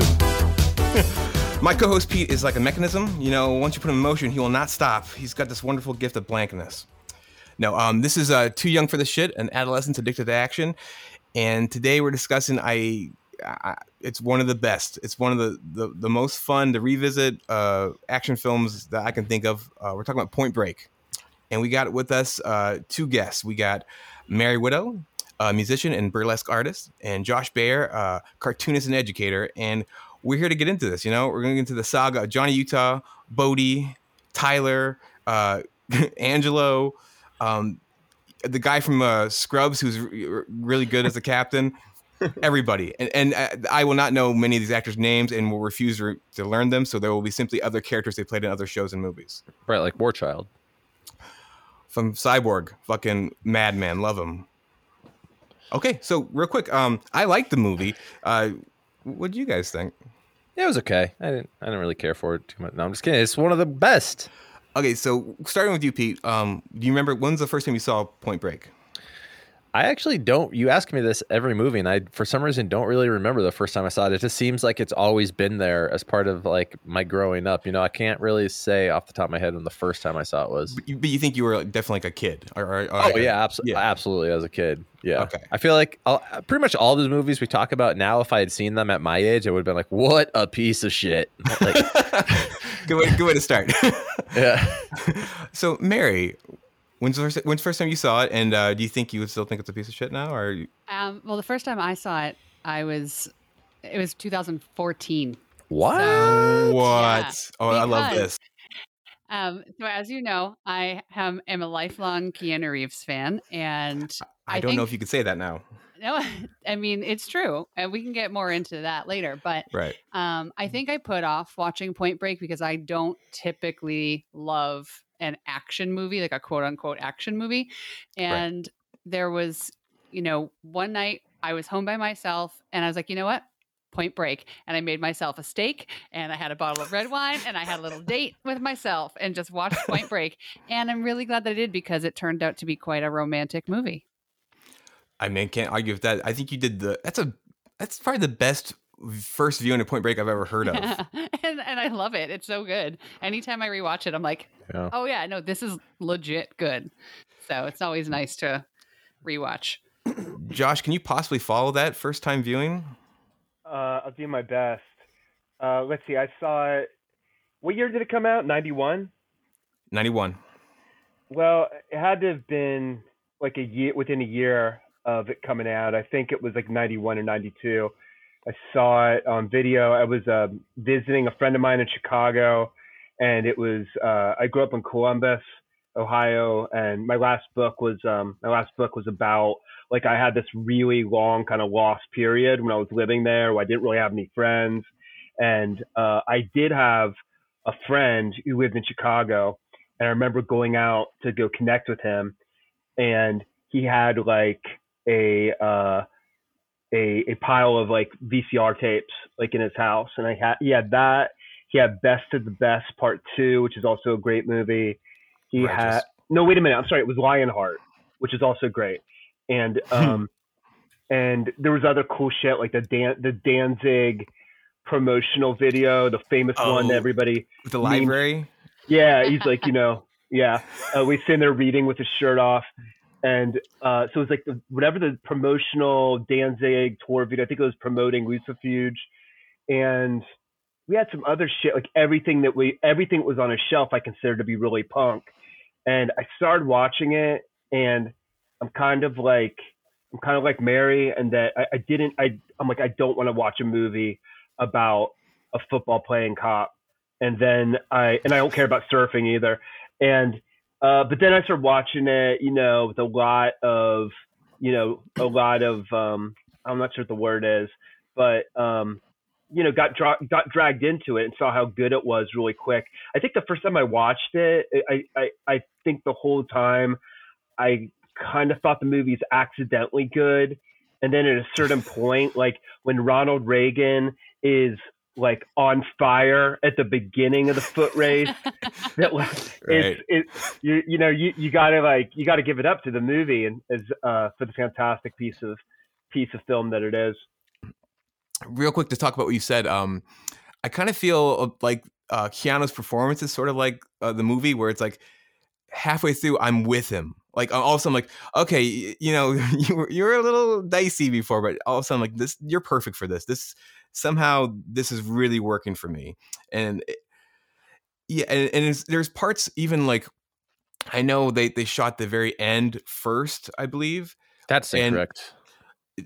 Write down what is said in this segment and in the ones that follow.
too. My co-host Pete is like a mechanism. You know, once you put him in motion, he will not stop. He's got this wonderful gift of blankness. No, um, this is uh, too young for the shit, an adolescent's addicted to action, and today we're discussing. I, I it's one of the best. It's one of the the, the most fun to revisit uh, action films that I can think of. Uh, we're talking about Point Break, and we got with us uh, two guests. We got Mary Widow, a musician and burlesque artist, and Josh Bayer, a cartoonist and educator. And we're here to get into this. You know, we're going to get into the saga of Johnny Utah, Bodhi, Tyler, uh, Angelo, um, the guy from uh, Scrubs who's r- really good as a captain. Everybody, and, and uh, I will not know many of these actors' names, and will refuse to, to learn them. So there will be simply other characters they played in other shows and movies. Right, like War Child. From Cyborg, fucking Madman, love him. Okay, so real quick, um, I liked the movie. Uh, what do you guys think? Yeah, it was okay. I didn't. I didn't really care for it too much. No, I'm just kidding. It's one of the best. Okay, so starting with you, Pete. Um, do you remember when's the first time you saw Point Break? I actually don't. You ask me this every movie, and I, for some reason, don't really remember the first time I saw it. It just seems like it's always been there as part of like my growing up. You know, I can't really say off the top of my head when the first time I saw it was. But you, but you think you were definitely like a kid? Or, or, or Oh yeah, abso- yeah. absolutely. As a kid, yeah. Okay. I feel like I'll, pretty much all the movies we talk about now, if I had seen them at my age, I would have been like, "What a piece of shit!" Like, good way, good way to start. yeah. so, Mary, when's the first, when's the first time you saw it, and uh, do you think you would still think it's a piece of shit now, or you- Um, well, the first time I saw it, I was, it was 2014. What? what? oh, I love this. Um, so as you know, I am, am a lifelong Keanu Reeves fan, and I, I don't know think- if you could say that now. no, I mean it's true, and we can get more into that later. But Right. um, I think I put off watching Point Break because I don't typically love an action movie, like a quote unquote action movie. And there was, you know, one night I was home by myself and I was like, you know what? Point Break. And I made myself a steak and I had a bottle of red wine and I had a little date with myself and just watched Point Break. And I'm really glad that I did because it turned out to be quite a romantic movie. I mean, can't argue with that. I think you did the. That's a. That's probably the best first viewing of Point Break I've ever heard of. and, and I love it. It's so good. Anytime I rewatch it, I'm like, Yeah. oh yeah, no, this is legit good. So it's always nice to rewatch. Josh, can you possibly follow that first time viewing? Uh, I'll do my best. Uh, let's see. I saw it. What year did it come out? Ninety one. Ninety one. Well, it had to have been like a year within a year of it coming out. I think it was like ninety one or ninety two. I saw it on video. I was uh, visiting a friend of mine in Chicago, and it was. Uh, I grew up in Columbus, Ohio, and my last book was um, my last book was about like I had this really long kind of lost period when I was living there, where I didn't really have any friends, and uh, I did have a friend who lived in Chicago, and I remember going out to go connect with him, and he had like a uh, a a pile of like VCR tapes like in his house, and I had he had that. He had Best of the Best Part Two, which is also a great movie. He Righteous. had no, wait a minute, I'm sorry, it was Lionheart, which is also great, and um, and there was other cool shit like the Dan the Danzig promotional video, the famous one that Oh. everybody With the library. yeah, he's like, you know, yeah. Uh, we sitting there reading with his shirt off, and uh, so it was like the, whatever the promotional Danzig tour video. I think it was promoting Lucifuge, and we had some other shit like everything that we everything that was on a shelf I considered to be really punk, and I started watching it, and I'm kind of like I'm kind of like Mary, and that I, I didn't I I'm like I don't want to watch a movie about a football playing cop and then I and I don't care about surfing either. And uh, but then I started watching it, you know, with a lot of, you know, a lot of um, I'm not sure what the word is, but um, you know, got dra- got dragged into it and saw how good it was really quick. I think the first time I watched it, I I, I think the whole time I kind of thought the movie's accidentally good. And then at a certain point, like when Ronald Reagan is like on fire at the beginning of the foot race, that like Right. it's it you you know you you gotta like you gotta give it up to the movie and as uh for the fantastic piece of piece of film that it is. real quick to talk about what you said. Um, I kind of feel uh, like uh, Keanu's performance is sort of like uh, the movie where it's like halfway through I'm with him. Like all of a sudden, I'm like, okay, you know, you were you were a little dicey before, but all of a sudden, like this, you're perfect for this. This somehow this is really working for me, and it- yeah, and, and it's, there's parts even like I know they they shot the very end first, I believe. That's incorrect.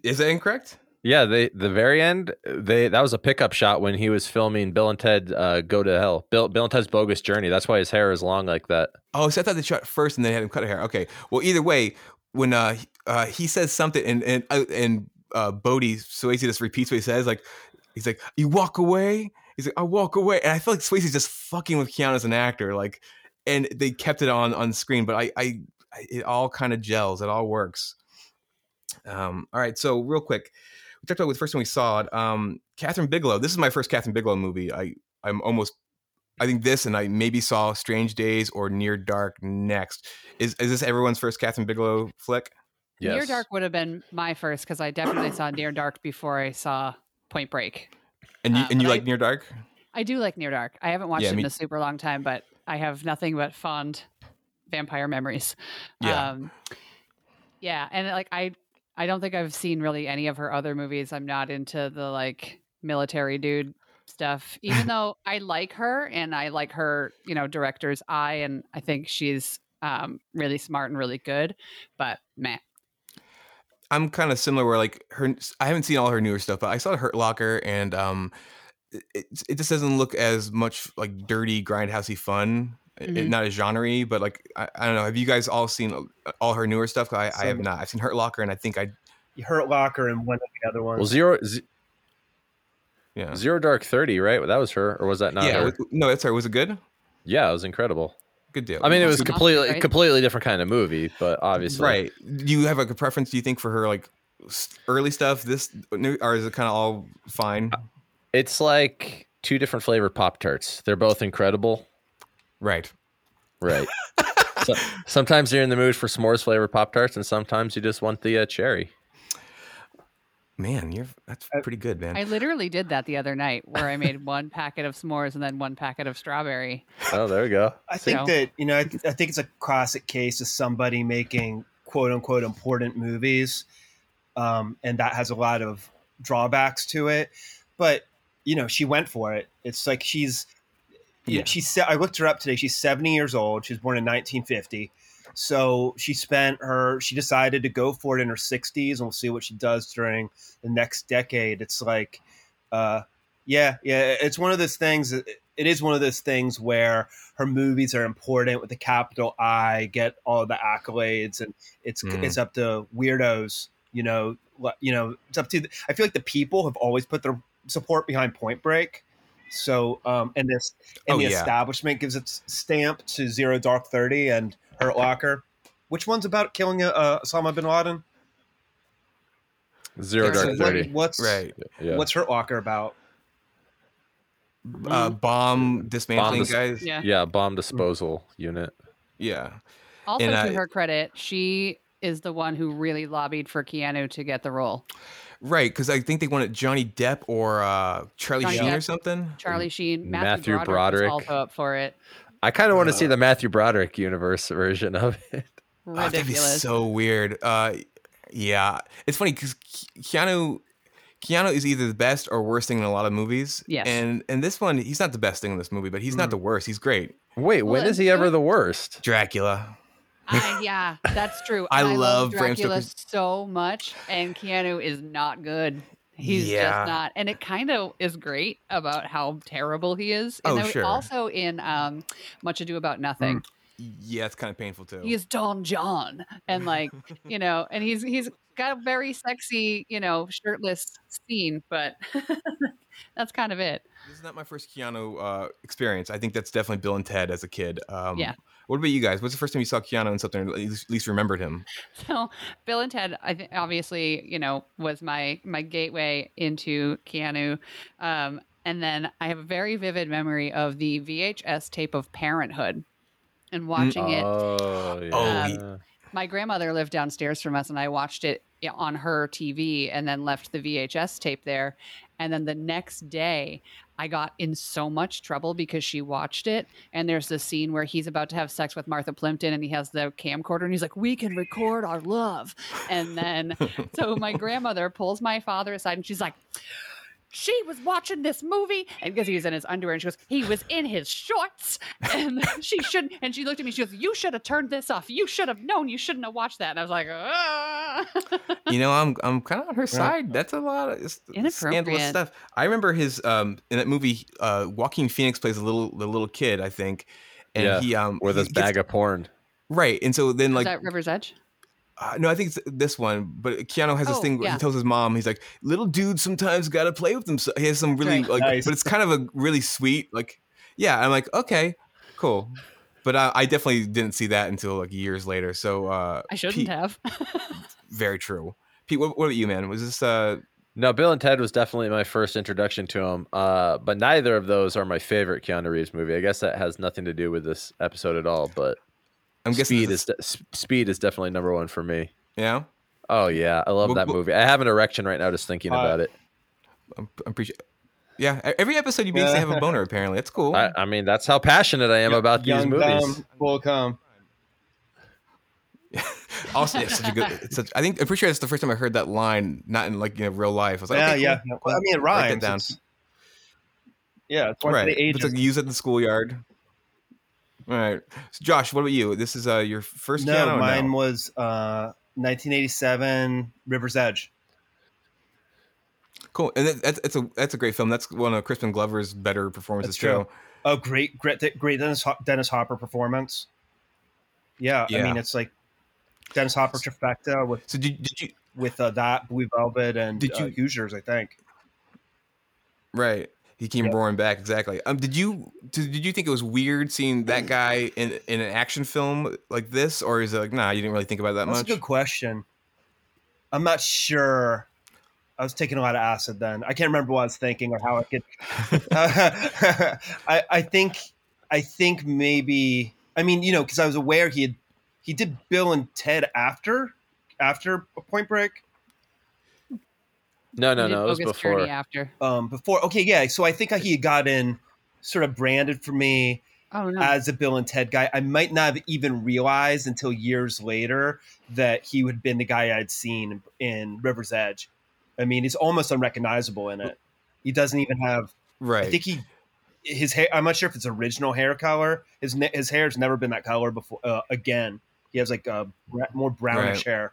Is that incorrect? Yeah, they the very end. They that was a pickup shot when he was filming Bill and Ted uh, Go to Hell. Bill Bill and Ted's Bogus Journey. That's why his hair is long like that. Oh, so I thought they shot first and then had him cut hair. Okay. Well, either way, when uh, uh he says something and and uh, and uh Bodhi Swayze just repeats what he says, like he's like, "You walk away." He's like, "I walk away," and I feel like Swayze's just fucking with Keanu as an actor, like, and they kept it on on screen, but I, I it all kind of gels, it all works. Um. All right. So real quick, we talked about the first time we saw it. Um, Kathryn Bigelow. This is my first Kathryn Bigelow movie. I I'm almost I think this and I maybe saw Strange Days or Near Dark next. Is is this everyone's first Kathryn Bigelow flick? Yes. Near Dark would have been my first because I definitely saw Near Dark before I saw Point Break. And you Uh, and you but I- like Near Dark? I do like Near Dark. I haven't watched Yeah, it me- in a super long time, but I have nothing but fond vampire memories. Yeah. Um, yeah, and like I, I don't think I've seen really any of her other movies. I'm not into the like military dude stuff, even though I like her and I like her, you know, director's eye, and I think she's um, really smart and really good. But man, I'm kind of similar where like her I haven't seen all her newer stuff, but I saw Hurt Locker and um it, it it just doesn't look as much like dirty grindhousey fun. It- Mhm. not as genre but like I, I don't know. Have you guys all seen uh, all her newer stuff? I, I have not. I've seen Hurt Locker and I think I Hurt Locker and one of the other ones. Well, zero Z- yeah. zero dark thirty, right? That was her, or was that not yeah, her? w- no, that's right. Was it good? yeah, it was incredible. Good deal. I mean, it was completely Right? completely different kind of movie, but obviously, Right. Do you have like a preference? Do you think for her like early stuff, this, new or is it kind of all fine? It's like two different flavored Pop Tarts. They're both incredible. Right. Right. so, sometimes you're in the mood for s'mores flavored Pop Tarts, and sometimes you just want the uh, cherry. Man, you're that's pretty good, man. I literally did that the other night, where I made one packet of s'mores and then one packet of strawberry. Oh, there we go. I think So- that you know, I, th- I think it's a classic case of somebody making quote unquote important movies, um, and that has a lot of drawbacks to it. But you know, she went for it. It's like she's, you know, Yeah. she's. se- I looked her up today. She's seventy years old. She was born in 1950. So she spent her. She decided to go for it in her 60s, and we'll see what she does during the next decade. It's like, uh, yeah, yeah. It's one of those things. It is one of those things where her movies are important with the capital I, get all the accolades, and it's Mm. it's up to weirdos. You know, you know, it's up to. I feel like the people have always put their support behind Point Break. So, um, and this and Oh, the yeah. establishment gives its stamp to Zero Dark Thirty and Hurt Locker. Which one's about killing uh, Osama bin Laden? Zero There's dark a- what- thirty. what's right. Yeah. what's Hurt Locker about? Uh, bomb dismantling dis- guys. Yeah. yeah, bomb disposal unit. Yeah. Also, And to I- her credit, she is the one who really lobbied for Keanu to get the role. Right, because I think they wanted Johnny Depp or uh, Charlie Johnny Sheen or something. Charlie Sheen, Matthew, Matthew Broderick, Broderick. was also up for it. I kind of want to Uh, see the Matthew Broderick universe version of it. Oh, that'd be Ridiculous. so weird. Uh, yeah, it's funny because Keanu, Keanu is either the best or worst thing in a lot of movies. Yes. and and this one, he's not the best thing in this movie, but he's not Mm. the worst. He's great. Wait, Well, when is he ever the worst? Dracula. I, yeah, that's true. I And love Bram Dracula so much, and Keanu is not good. He's Yeah. just not, and it kind of is great about how terrible he is. And Oh, sure. Also in um, Much Ado About Nothing, Yeah, it's kind of painful too. he is Don John, and like you know, and he's he's got a very sexy, you know, shirtless scene, but that's kind of it. This is not my first Keanu uh, experience. I think that's definitely Bill and Ted as a kid. Um, Yeah. What about you guys? What's the first time you saw Keanu in something? Or at least, remembered him. So Bill and Ted, I think obviously, you know, was my my gateway into Keanu. Um, and then I have a very vivid memory of the VHS tape of Parenthood and watching it. Oh, yeah. Oh, Um, My grandmother lived downstairs from us, and I watched it i- on her TV and then left the VHS tape there. And then the next day, I got in so much trouble because she watched it. And there's this scene where he's about to have sex with Martha Plimpton and he has the camcorder and he's like, We can record our love. And then, so my grandmother pulls my father aside and she's like, she was watching this movie and because he was in his underwear and she goes he was in his shorts and she shouldn't and she looked at me she goes you should have turned this off you should have known you shouldn't have watched that and i was like ah. you know, I'm I'm kind of on her side. That's a lot of s- scandalous Inappropriate. stuff. I remember his um in that movie, uh, Joaquin Phoenix plays a little the little kid, I think, and Yeah, he um with he his gets- bag of porn. right, and so then Was like that river's edge uh, no, I think it's this one, but Keanu has this Oh, thing where yeah. he tells his mom, he's like, "Little dude sometimes got to play with himself." He has some really Right. like, Nice. but it's kind of a really sweet like, yeah. I'm like, okay, cool, but I, I definitely didn't see that until like years later. So uh, i shouldn't Pete, have very true. Pete, what, what about you, man? Was this uh No, Bill and Ted was definitely my first introduction to him. Uh, but neither of those are my favorite Keanu Reeves movie. I guess that has nothing to do with this episode at all. But I'm guessing Speed is de- Speed is definitely number one for me. yeah. Oh yeah, I love Well, that well- movie. I have an erection right now just thinking Uh, about it. I'm, I'm pretty. Yeah, every episode you basically have a boner. Apparently, that's cool. I, I mean, that's how passionate I am about these movies. dumb, full come. also, it's such a good. Such, I think I'm pretty sure it's the first time I heard that line, not in like you know real life. I was like, yeah, okay, yeah. cool. Well, I mean, it Write that rhymes. down. It's- yeah, it's one right. the It's ages. like use it in the schoolyard. All right, so Josh, what about you? This is uh your first no, or mine was uh, 1987 River's Edge. cool, and that, that's it's a that's a great film. That's one of Crispin Glover's better performances That's true. too. Oh, great, great, great Dennis, Dennis Hopper performance. Yeah, I mean, it's like Dennis Hopper trifecta with So did, did you with uh, that Blue Velvet and Did uh, you- Hoosiers, I think. right? He came Yeah. roaring back exactly. Um, did you did, you think it was weird seeing that guy in in an action film like this, or is it like nah, you didn't really think about it that That's a much? good question. I'm not sure. I was taking a lot of acid then. I can't remember what I was thinking or how I could. I, I think, I think maybe. I mean, you know, because I was aware he had, he did Bill and Ted after, after a Point Break. No, no, no. It was Bogus Journey before. after Um, before, okay, yeah. So I think he had gotten sort of branded for me oh no as a Bill and Ted guy. I might not have even realized until years later that he had been the guy I'd seen in River's Edge. I mean, he's almost unrecognizable in it. He doesn't even have. right. I think he his hair. I'm not sure if it's original hair color. His ne- his hair's never been that color before. Uh, again, he has like a more brownish Right. hair.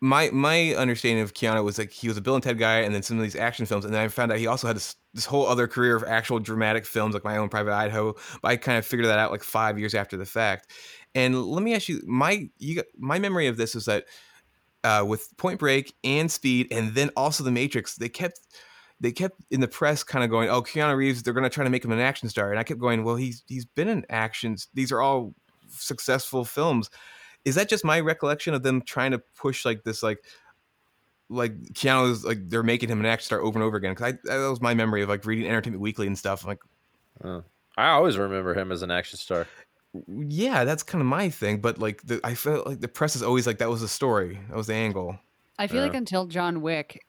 My my understanding of Keanu was like he was a Bill and Ted guy, and then some of these action films, and then I found out he also had this this whole other career of actual dramatic films, like My Own Private Idaho. But I kind of figured that out like five years after the fact. And let me ask you, my you my memory of this is that uh, with Point Break and Speed, and then also The Matrix, they kept they kept in the press kind of going, "Oh, Keanu Reeves, they're going to try to make him an action star," and I kept going, "Well, he's he's been in actions. These are all successful films." Is that just my recollection of them trying to push like this, like like Keanu's like they're making him an action star over and over again? Because that was my memory of like reading Entertainment Weekly and stuff. I'm like, Oh. I always remember him as an action star. yeah, that's kind of my thing. But like, the, I felt like the press is always like that was the story, that was the angle. I feel like until John Wick,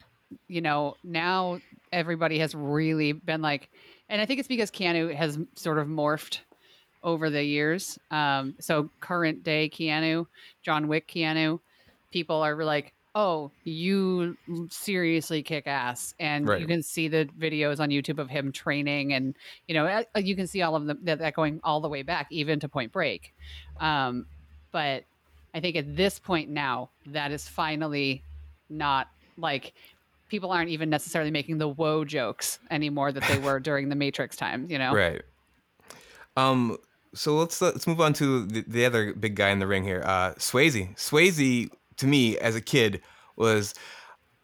you know, now everybody has really been like, and I think it's because Keanu has sort of morphed over the years. Um, so current day Keanu, John Wick Keanu, people are like, oh, you seriously kick ass, and Right. you can see the videos on YouTube of him training, and you know, you can see all of them that, that going all the way back, even to Point Break. Um, but I think at this point now, that is finally not like people aren't even necessarily making the woe jokes anymore that they were during the Matrix time, you know? Right. Um. So let's let's move on to the, the other big guy in the ring here, uh, Swayze. Swayze to me as a kid was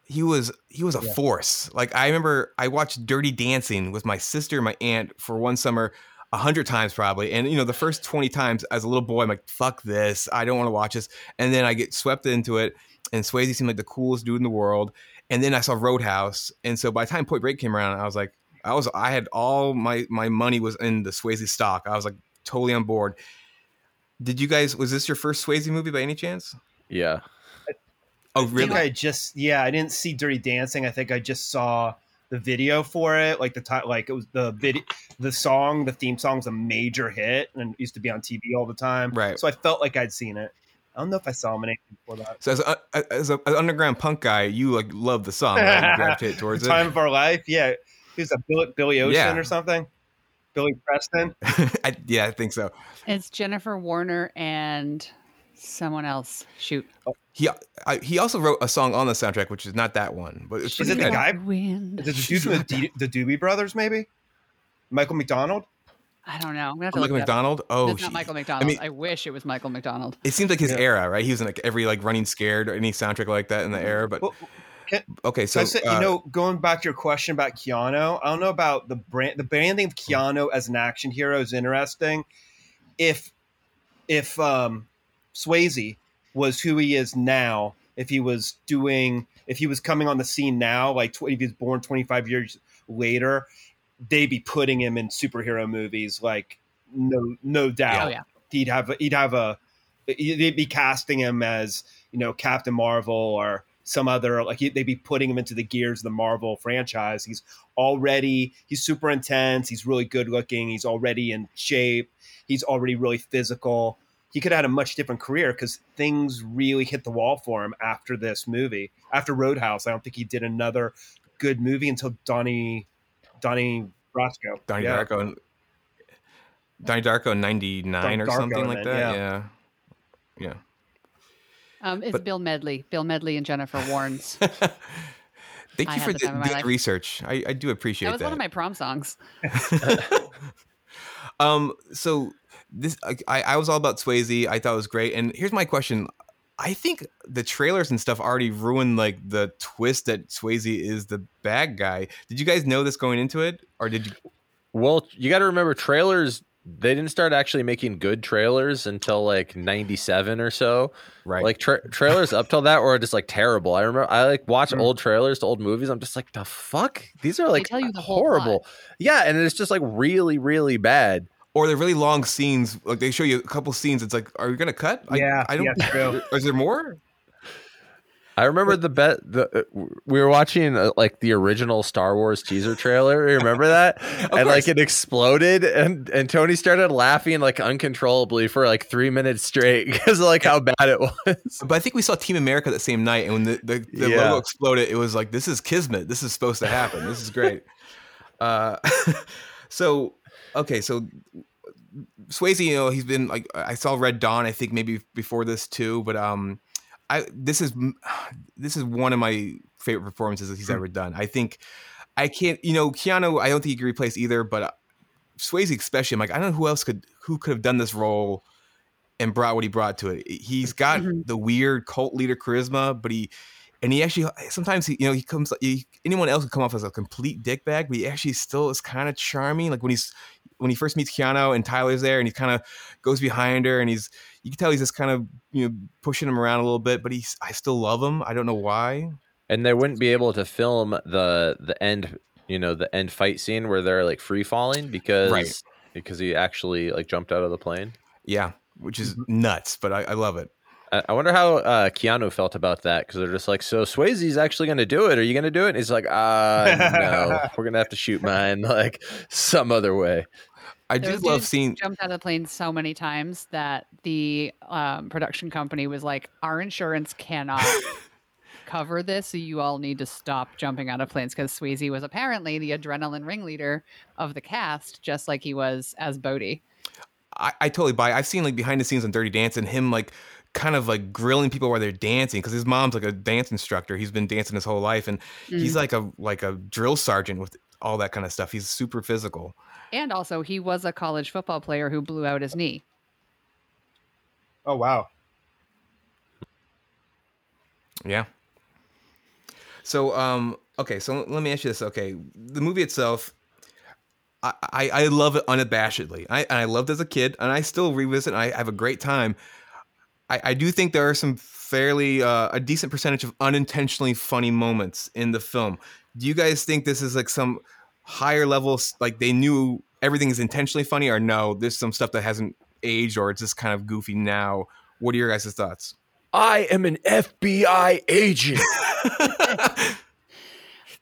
he was he was a force. Like I remember I watched Dirty Dancing with my sister and my aunt for one summer a hundred times probably. And you know, the first 20 times as a little boy, I'm like, fuck this. I don't want to watch this. And then I get swept into it. And Swayze seemed like the coolest dude in the world. And then I saw Roadhouse. And so by the time Point Break came around, I was like, I was I had all my my money was in the Swayze stock. I was like totally on board. Did you guys was this your first Swayze movie by any chance? Yeah. Oh, I think really? I just yeah, I didn't see Dirty Dancing. I think I just saw the video for it, like the ti like it was the video, the song, the theme song song's a major hit and it used to be on TV all the time. Right. So I felt like I'd seen it. I don't know if I saw him in anything before that. So as, a, as a, an underground punk guy, you like love the song, right? You gravitate towards Time it. of Our Life, yeah. Who's that? Billy, Billy Ocean Yeah. or something? Billy Preston. I, yeah, I think so. It's Jennifer Warnes and someone else. Shoot. Oh, he I, he also wrote a song on the soundtrack, which is not that one, but it's Is it the guy- Wind. Is it the dude from the, D- the Doobie Brothers, maybe? Michael McDonald? I don't know. I'm gonna have to Michael look it up. McDonald. Oh, it's not Michael McDonald. I, mean- I wish it was Michael McDonald. It seems like his Yeah. era, right? He was in like every like running scared or any soundtrack like that in the mm-hmm. era. But Well, can- okay, So, so you uh, know, going back to your question about Keanu, I don't know about the brand. The branding of Keanu as an action hero is interesting. If if um, Swayze was who he is now, if he was doing, if he was coming on the scene now, like tw- if he was born twenty five years later, they'd be putting him in superhero movies, like no no doubt. Oh yeah. He'd have he'd have a they'd be casting him as you know Captain Marvel or some other like they'd be putting him into the gears of the Marvel franchise. He's already he's super intense. He's really good looking. He's already in shape. He's already really physical. He could have had a much different career because things really hit the wall for him after this movie. After Roadhouse, I don't think he did another good movie until Donnie Donnie Brasco. Donnie Yeah. Darko Donnie Darko in '99 or something like that. yeah. Yeah, yeah. Um, it's But- Bill Medley. Bill Medley and Jennifer Warnes. Thank I you for the the, time the research. I, I do appreciate it. that was that. one of my prom songs. um, so this I, I was all about Swayze. I thought it was great. And here's my question: I think the trailers and stuff already ruined like the twist that Swayze is the bad guy. Did you guys know this going into it, or did you? Well, you got to remember trailers. They didn't start actually making good trailers until like '97 or so. Right. Like tra- trailers up till that were just like terrible. I remember I like watch Mm. old trailers to old movies. I'm just like, the fuck? These are like tell you the horrible. Yeah, and it's just like really, really bad. or they're really long scenes. Like they show you a couple scenes. It's like, are you gonna cut? Yeah, I don't. yeah, true. Is there more? I remember the bet. The uh, we were watching uh, like the original Star Wars teaser trailer. You remember that? and course. like it exploded, and and Tony started laughing like uncontrollably for like three minutes straight because of like how bad it was. But I think we saw Team America that same night, and when the, the, the Yeah. logo exploded, it was like, this is kismet. This is supposed to happen. This is great. uh, so, okay, so Swayze, you know, he's been like, I saw Red Dawn, I think maybe before this too, but um, I this is this is one of my favorite performances that he's ever done. I think I can't, you know, Keanu, I don't think he can replace either, but uh, Swayze especially, I'm like, I don't know who else could who could have done this role and brought what he brought to it. He's got Mhm. the weird cult leader charisma, but he and he actually sometimes he you know he comes he, anyone else could come off as a complete dickbag, but he actually still is kind of charming. Like when he's when he first meets Keanu and Tyler's there and he kind of goes behind her and he's you can tell he's just kind of you know pushing him around a little bit, but he's I still love him. I don't know why. And they wouldn't be able to film the the end, you know, the end fight scene where they're like free falling because Right. because he actually like jumped out of the plane. Yeah, which is nuts, but I, I love it. I wonder how uh, Keanu felt about that because they're just like, so Swayze's actually going to do it. Are you going to do it? And he's like, uh, no, we're going to have to shoot mine like some other way. I do love seeing jumped out of the plane so many times that the um, production company was like, "Our insurance cannot cover this, so you all need to stop jumping out of planes." Because Swayze was apparently the adrenaline ringleader of the cast, just like he was as Bodhi. I, I totally buy. I've seen like behind the scenes on Dirty Dancing, him like kind of like grilling people while they're dancing because his mom's like a dance instructor. He's been dancing his whole life, and he's like a like a drill sergeant with all that kind of stuff. He's super physical. And also, he was a college football player who blew out his knee. Oh wow. Yeah. So um okay, so let me ask you this. Okay, the movie itself. I, I, I love it unabashedly. I, and I loved it as a kid, and I still revisit. And I have a great time. I, I do think there are some fairly uh, a decent percentage of unintentionally funny moments in the film. Do you guys think this is like some higher levels like they knew everything is intentionally funny, or no? There's some stuff that hasn't aged, or it's just kind of goofy now. What are your guys' thoughts? I am an FBI agent.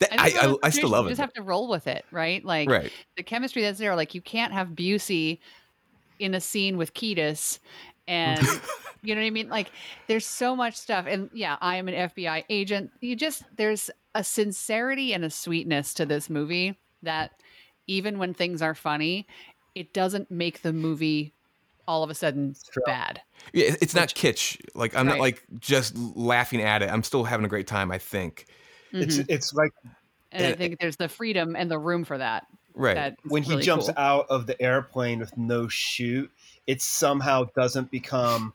That, And I, I, I still situations love You it. just have to roll with it, right? Like Right. the chemistry that's there. Like you can't have Busey in a scene with Kiedis, and you know what I mean. Like there's so much stuff, and yeah, I am an FBI agent. You just there's a sincerity and a sweetness to this movie that even when things are funny, it doesn't make the movie all of a sudden bad. Yeah, it's not kitsch. Like I'm not like just laughing at it. I'm still having a great time. I think. It's Mhm. it's like and I and- think there's the freedom and the room for that. Right. That is when he jumps cool. out of the airplane with no chute, it somehow doesn't become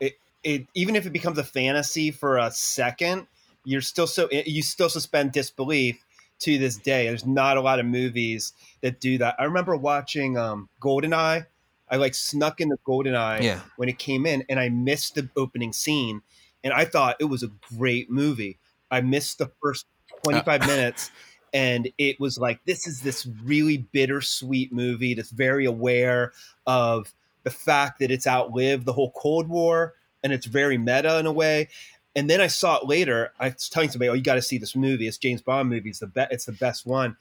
it, it even if it becomes a fantasy for a second, you're still so you still suspend disbelief to this day. There's not a lot of movies that do that. I remember watching um Goldeneye. I like snuck into Goldeneye Yeah. when it came in and I missed the opening scene and I thought it was a great movie. I missed the first 25 minutes and it was like this is this really bittersweet movie that's very aware of the fact that it's outlived the whole Cold War and it's very meta in a way. And then I saw it later. I was telling somebody, "Oh, you got to see this movie. It's James Bond movie. It's the best. It's the best one."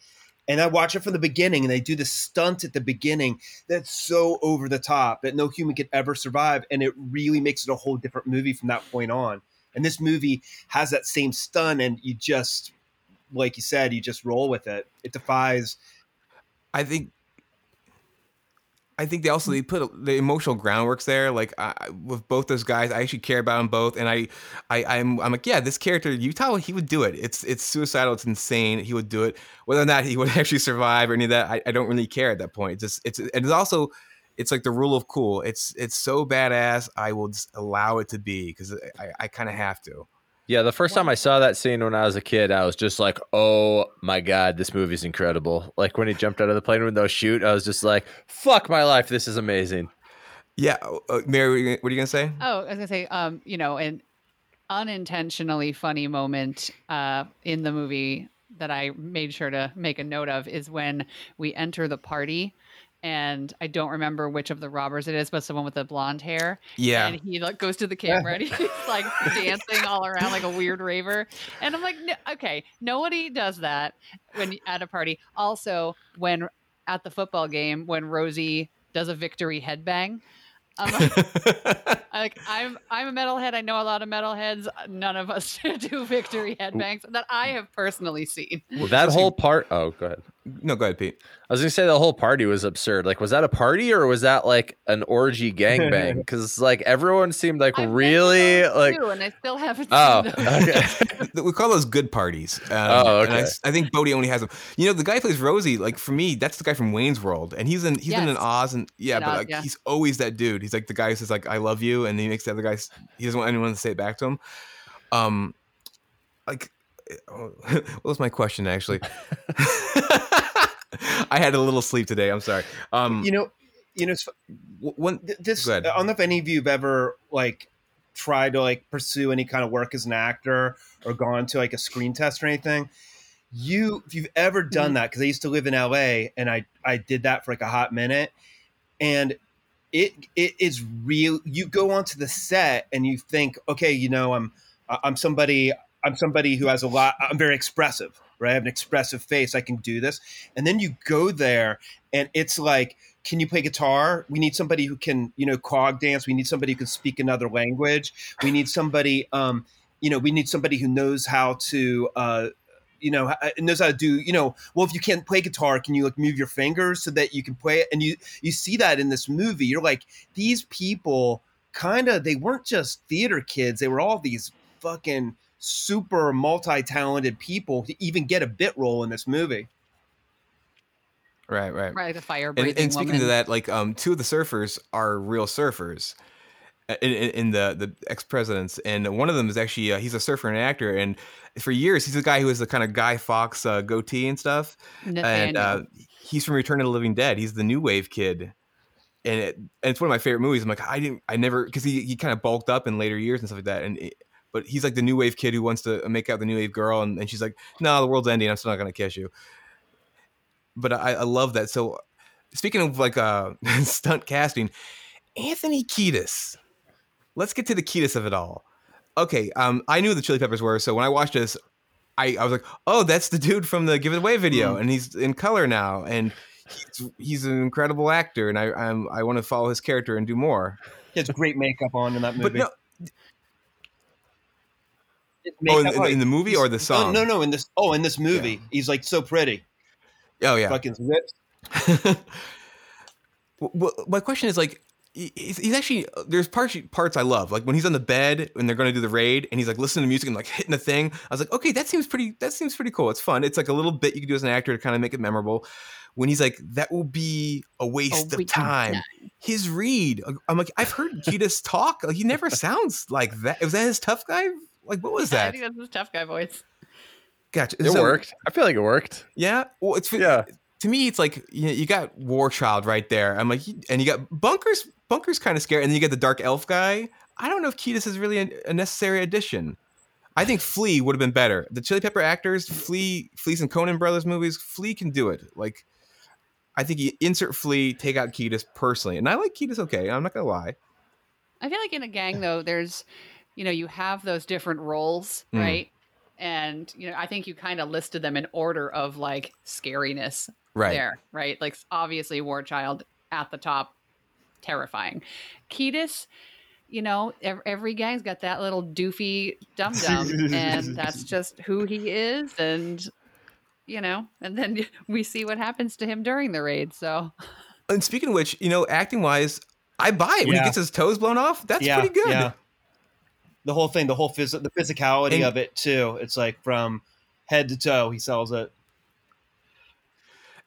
And I watch it from the beginning, and they do this stunt at the beginning that's so over the top that no human could ever survive, and it really makes it a whole different movie from that point on. And this movie has that same stunt, and you just, like you said, you just roll with it. It defies. I think. I think they also they put the emotional groundworks there. Like I, with both those guys, I actually care about them both, and I, I, I'm, I'm like, yeah, this character, Utah, he would do it. It's, it's suicidal. It's insane. He would do it. Whether or not he would actually survive or any of that, I, I don't really care at that point. It's just, it's, and it's also, it's like the rule of cool. It's, it's so badass. I will just allow it to be because I, I kind of have to. Yeah, the first time I saw that scene when I was a kid, I was just like, "Oh my god, this movie's incredible!" Like when he jumped out of the plane with no chute, I was just like, "Fuck my life, this is amazing." Yeah, uh, Mary, what are you gonna say? Oh, I was gonna say, um, you know, an unintentionally funny moment uh, in the movie that I made sure to make a note of is when we enter the party, and I don't remember which of the robbers it is, but someone with the blonde hair. Yeah, And he like goes to the camera and he's like dancing all around like a weird raver. And I'm like, no, okay, nobody does that when at a party. Also, when at the football game, when Rosie does a victory headbang. I'm like, like I'm I'm a metalhead. I know a lot of metalheads. None of us do victory headbangs that I have personally seen. that whole part. Oh, go ahead. No, go ahead, Pete. I was gonna say the whole party was absurd. Like, was that a party or was that like an orgy gangbang? Because like everyone seemed like I've really those like. too, and I still haven't Oh, seen those. okay. we call those good parties. Um, Oh, and I, okay. s- I think Bodhi only has them. You know, the guy who plays Rosie. Like for me, that's the guy from Wayne's World, and he's in he's been in Yes. Oz, and yeah, In but Oz, like yeah. he's always that dude. He's like the guy who says like "I love you," and he makes the other guys. He doesn't want anyone to say it back to him. Um, like, what was my question actually? I had a little sleep today. I'm sorry. Um, You know, you know, it's w- one. this I don't know if any of you have ever like tried to like pursue any kind of work as an actor or gone to like a screen test or anything. You, if you've ever done Mhm. that, because I used to live in LA and I I did that for like a hot minute, and it it is real. You go onto the set and you think, okay, you know, I'm I'm somebody I'm somebody who has a lot. I'm very expressive, right? I have an expressive face. I can do this, and then you go there and it's like can you play guitar we need somebody who can you know cog dance we need somebody who can speak another language we need somebody um you know we need somebody who knows how to uh you know knows how to do you know well if you can't play guitar can you like move your fingers so that you can play it and you you see that in this movie you're like these people kind of they weren't just theater kids they were all these fucking super multi-talented people to even get a bit role in this movie right, right. Right, the fire and, breathing and speaking woman. to that, like um, two of the surfers are real surfers uh, in, in, in the the ex presidents, and one of them is actually uh, he's a surfer and actor, and for years he's a guy who was the kind of Guy Fawkes uh, goatee and stuff, and Nathaniel. uh, he's from Return of the Living Dead. He's the new wave kid. And, it, and it's one of my favorite movies. I'm like, I didn't, I never, because he, he kind of bulked up in later years and stuff like that. And it, but he's like the new wave kid who wants to make out the new wave girl, and, and she's like, "No, the world's ending. I'm still not gonna kiss you." But I, I love that. So speaking of like uh stunt casting, Anthony Kiedis. Let's get to the Kiedis of it all. okay, um, I knew who the Chili Peppers were, so when I watched this, I, I was like, oh, that's the dude from the Give It Away video, and he's in color now, and he's, he's an incredible actor, and I I'm, I want to follow his character and do more. He has great makeup on in that movie. But no, oh, in, in, in the movie or the Oh, song? no, no, in this. Oh, in this movie, he's like so pretty. Oh yeah. Fucking lips. well, my question is like he's, he's actually uh, there's parts parts I love like when he's on the bed and they're going to do the raid and he's like listening to music and like hitting a thing. I was like, okay, that seems pretty. That seems pretty cool. It's fun. It's like a little bit you can do as an actor to kind of make it memorable. When he's like, that will be a waste A of waste of time. time. His read, uh, I'm like, I've heard Kiedis talk. Like, he never sounds like that. Was that his tough guy? Like, what was that? I that? think that's his tough guy voice. Gotcha. It So- worked. I feel like it worked. Yeah. Well, it's Yeah. to me, it's like you, know, you got War Child right there. I'm like, and you got Bunkers. Bunkers kind of scary, and then you get the Dark Elf guy. I don't know if Kiedis is really a, a necessary addition. I think Flea would have been better. The Chili Pepper actors, Flea, Flea's and Coen Brothers movies, Flea can do it. Like, I think you insert Flea, take out Kiedis personally, and I like Kiedis. Okay, I'm not gonna lie. I feel like in a gang though, there's, you know, you have those different roles, Mm. right? And you know, I think you kind of listed them in order of like scariness Right. there, right? Like obviously War Child at the top, terrifying. Kiedis, you know, ev- every gang's got that little doofy dum dum, and that's just who he is, and you know, and then we see what happens to him during the raid. So And speaking of which, you know, acting wise, I buy it when he gets his toes blown off. That's yeah, pretty good. Yeah. The whole thing, the whole phys- the physicality And- of it too. It's like from head to toe, he sells it.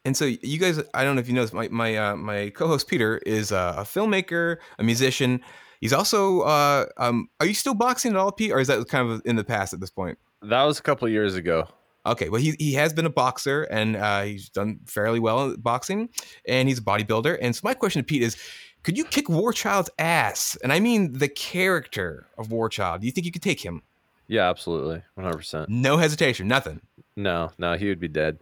And so you guys, I don't know if you know, my my uh, my co-host Peter is uh, a filmmaker, a musician. He's also, uh, um, are you still boxing at all, Pete, or is that kind of in the past at this point? That was a couple years ago. Okay, well he he has been a boxer and uh, he's done fairly well at boxing, and he's a bodybuilder. And so my question to Pete is, could you kick War Child's ass? And I mean the character of War Child. Do you think you could take him? Yeah, absolutely. 100%. No hesitation, nothing. No, no, he would be dead.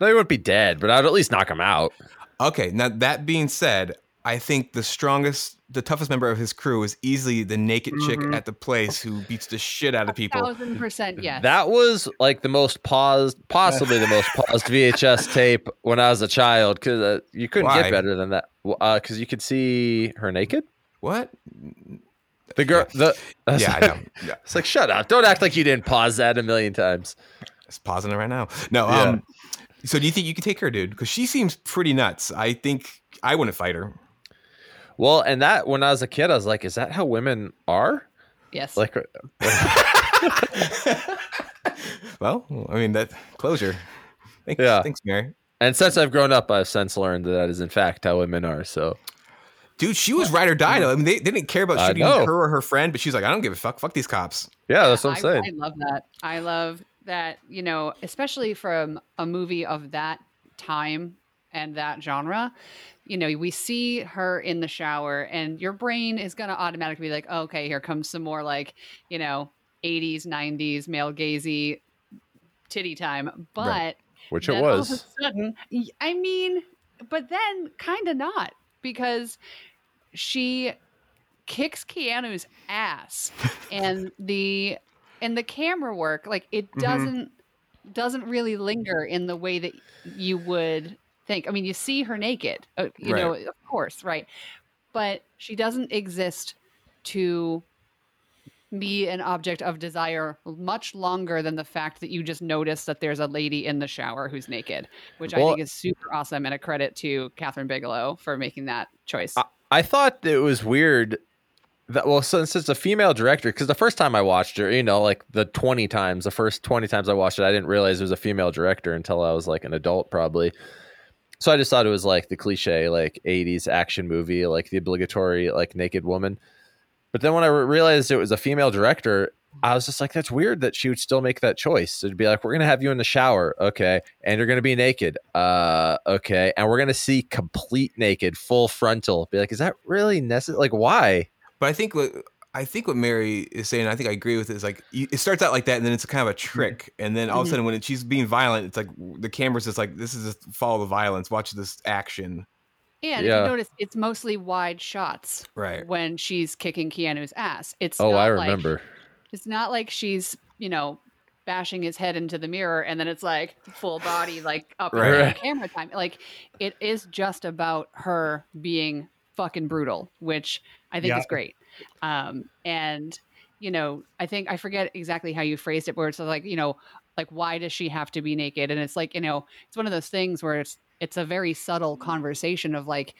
No, he wouldn't be dead, but I'd at least knock him out. Okay, now that being said, I think the strongest, the toughest member of his crew is easily the naked chick Mhm. at the place who beats the shit out of people. thousand percent yes. That was like the most paused, possibly the most paused VHS tape when I was a child because uh, you couldn't Why? get better than that. Because you could see her naked. What? The girl, the Yeah, I know. Yeah, It's like shut up! Don't act like you didn't pause that a million times. it's pausing it right now. No. Yeah. Um. So do you think you could take her, dude? Because she seems pretty nuts. I think I wouldn't fight her. Well, and that when I was a kid, I was like, "Is that how women are?" yes. Like, uh, Well, I mean that closure. Thanks, Yeah. Thanks, Mary. And since I've grown up, I've since learned that that is in fact how women are. So Dude, she was ride or die. Though. I mean, they, they didn't care about shooting her or her friend, but she's like, I don't give a fuck. Fuck these cops. yeah, that's what I'm I, saying. I love that. I love that, you know, especially from a movie of that time and that genre. You know, we see her in the shower, and your brain is going to automatically be like, oh, okay, here comes some more like, you know, 80s, 90s, male gazy titty time. But Right. Which it then all of a was. sudden, I mean, but then kind of not because she kicks Keanu's ass, and the and the camera work like it Mhm. doesn't doesn't really linger in the way that you would think. I mean, you see her naked, uh, you know, of course, right, but she doesn't exist to be an object of desire much longer than the fact that you just notice that there's a lady in the shower who's naked, which I think is super awesome and a credit to Kathryn Bigelow for making that choice. I, I thought it was weird that well, since it's a female director, because the first time I watched her, you know, like the twenty times, the first twenty times I watched it, I didn't realize it was a female director until I was like an adult, probably. So I just thought it was like the cliche, like '80s action movie, like the obligatory like naked woman. But then when I realized it was a female director, I was just like, that's weird that she would still make that choice. It'd be like, we're gonna have you in the shower, okay, and you're gonna be naked, uh, okay, and we're gonna see complete naked, full frontal. Be like, is that really necessary? Like, why? But I think what I think what Mary is saying, I think I agree with it, is like it starts out like that, and then it's kind of a trick, and then all of a Mhm. sudden when it, she's being violent, it's like the camera's just like this is just follow the violence, watch this action. And yeah. if you notice, it's mostly wide shots Right. when she's kicking Keanu's ass. It's Oh, not I like- remember. it's not like she's you know bashing his head into the mirror and then it's like full body like up and Right. Right. camera time like it is just about her being fucking brutal which i think Yeah. is great um and you know i think i forget exactly how you phrased it where it's like you know like why does she have to be naked and it's like you know it's one of those things where it's it's a very subtle conversation of like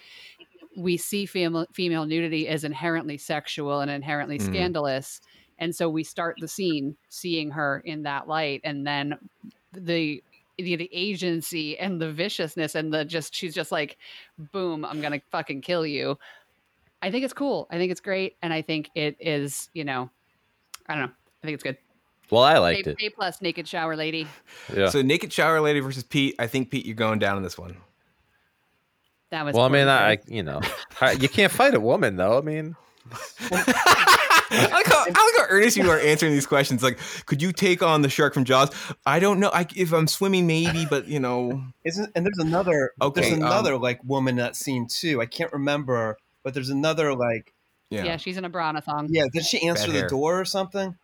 we see female female nudity as inherently sexual and inherently Mhm. scandalous and so we start the scene seeing her in that light and then the the, the agency and the viciousness and the just she's just like boom i'm gonna fucking kill you. I think it's cool. I think it's great and i think it is you know i don't know. I think it's good Well, I liked a, it. a plus naked shower lady Yeah. So naked shower lady versus Pete. I think Pete, you're going down in this one. that was Well, I mean, poorly I, you know, I, you can't fight a woman though. I mean, I like how I like how earnest you are answering these questions. Like, could you take on the shark from Jaws? I don't know. I, if I'm swimming, maybe, but you know, Isn't and there's another Okay, there's um, another like woman in that scene too. I can't remember, but there's another like yeah, yeah. she's in a bra and a thong yeah. Did she answer the door or something?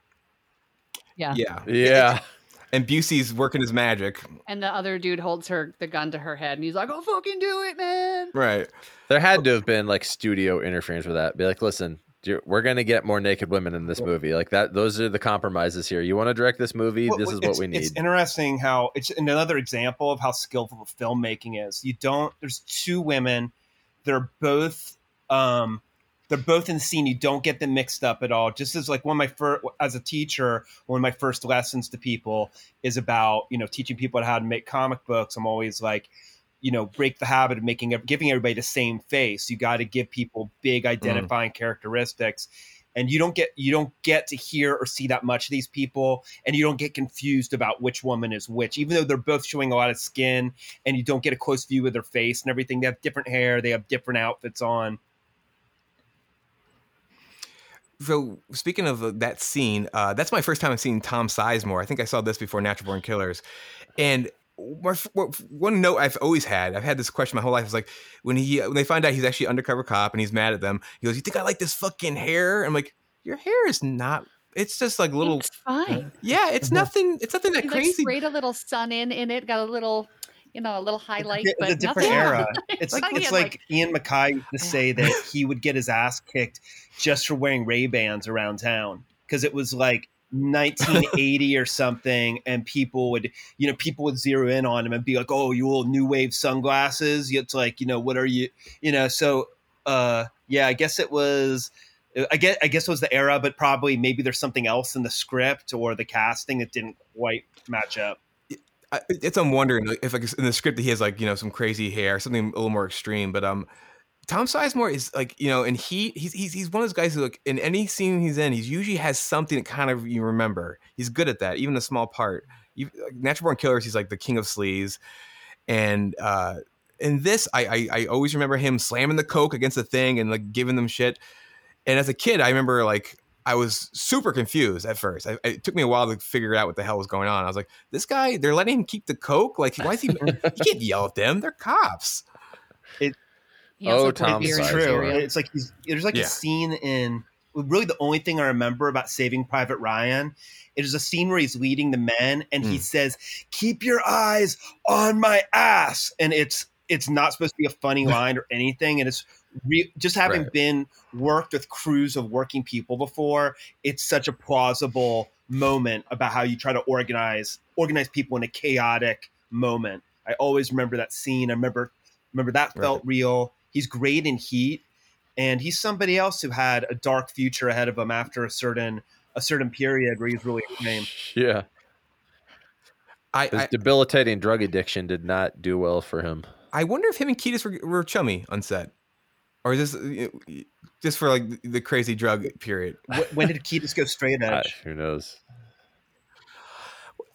Yeah. yeah. yeah, And Busey's working his magic, and the other dude holds her the gun to her head and he's like oh fucking do it man right? there had to have been like studio interference with that. Be like, listen, we're gonna get more naked women in this movie. Like that. Those are the compromises here. You want to direct this movie? Well, this is what we need. It's interesting how it's another example of how skillful filmmaking is. You don't. There's two women. They're both. Um, they're both in the scene. You don't get them mixed up at all. Just as like one of my first, as a teacher, one of my first lessons to people is about you know teaching people how to make comic books. I'm always like, you know, break the habit of making giving everybody the same face. You got to give people big mm-hmm. identifying characteristics and you don't get you don't get to hear or see that much of these people and you don't get confused about which woman is which even though they're both showing a lot of skin and you don't get a close view of their face and everything they have different hair they have different outfits on So speaking of uh, that scene, uh, that's my first time seeing Tom Sizemore. I think I saw this before Natural Born Killers, and my one note I've always had, I've had this question my whole life. Is like when he when they find out he's actually undercover cop and he's mad at them. He goes, "You think I like this fucking hair?" I'm like, "Your hair is not. It's just like little. it's fine Yeah, it's nothing. It's nothing that He's like crazy. sprayed a little sun in in it, got a little, you know, a little highlight, it's but a different nothing- era. it's Like, like it's like, like- ian MacKaye used to say that he would get his ass kicked just for wearing ray bans around town because it was like 1980 or something and people would you know people would zero in on him and be like oh you old new wave sunglasses? It's like you know what are you you know so uh yeah i guess it was i guess i guess it was the era but probably maybe there's something else in the script or the casting that didn't quite match up I, it's I'm wondering if like in the script that he has like you know some crazy hair, something a little more extreme. But um, Tom Sizemore is like you know, and he he's he's he's one of those guys who like in any scene he's in, he's usually has something that kind of you remember. He's good at that, even a small part. You, like, Natural Born Killers, he's like the king of sleaze, and uh, in this, I, I I always remember him slamming the coke against the thing and like giving them shit. And as a kid, I remember like I was super confused at first. I, it took me a while to figure out what the hell was going on. I was like, this guy, they're letting him keep the coke. Like, why is he? you can't yell at them. They're cops. He Oh, put Tom it's Sizemore. true. cereal. It's like he's, there's like Yeah. a scene in really the only thing I remember about Saving Private Ryan. It is a scene where he's leading the men and he Mm. says, "Keep your eyes on my ass," and it's it's not supposed to be a funny line or anything, and it's re- just having Right. been worked with crews of working people before. It's such a plausible moment about how you try to organize organize people in a chaotic moment. I always remember that scene. I remember remember that felt real. He's great in Heat, and he's somebody else who had a dark future ahead of him after a certain a certain period where he's really acclaimed. yeah. I, His I debilitating drug addiction did not do well for him. I wonder if him and Kiedis were, were chummy on set, or is this uh, just for like the crazy drug period? When did Kiedis go straight Uh, edge? who knows?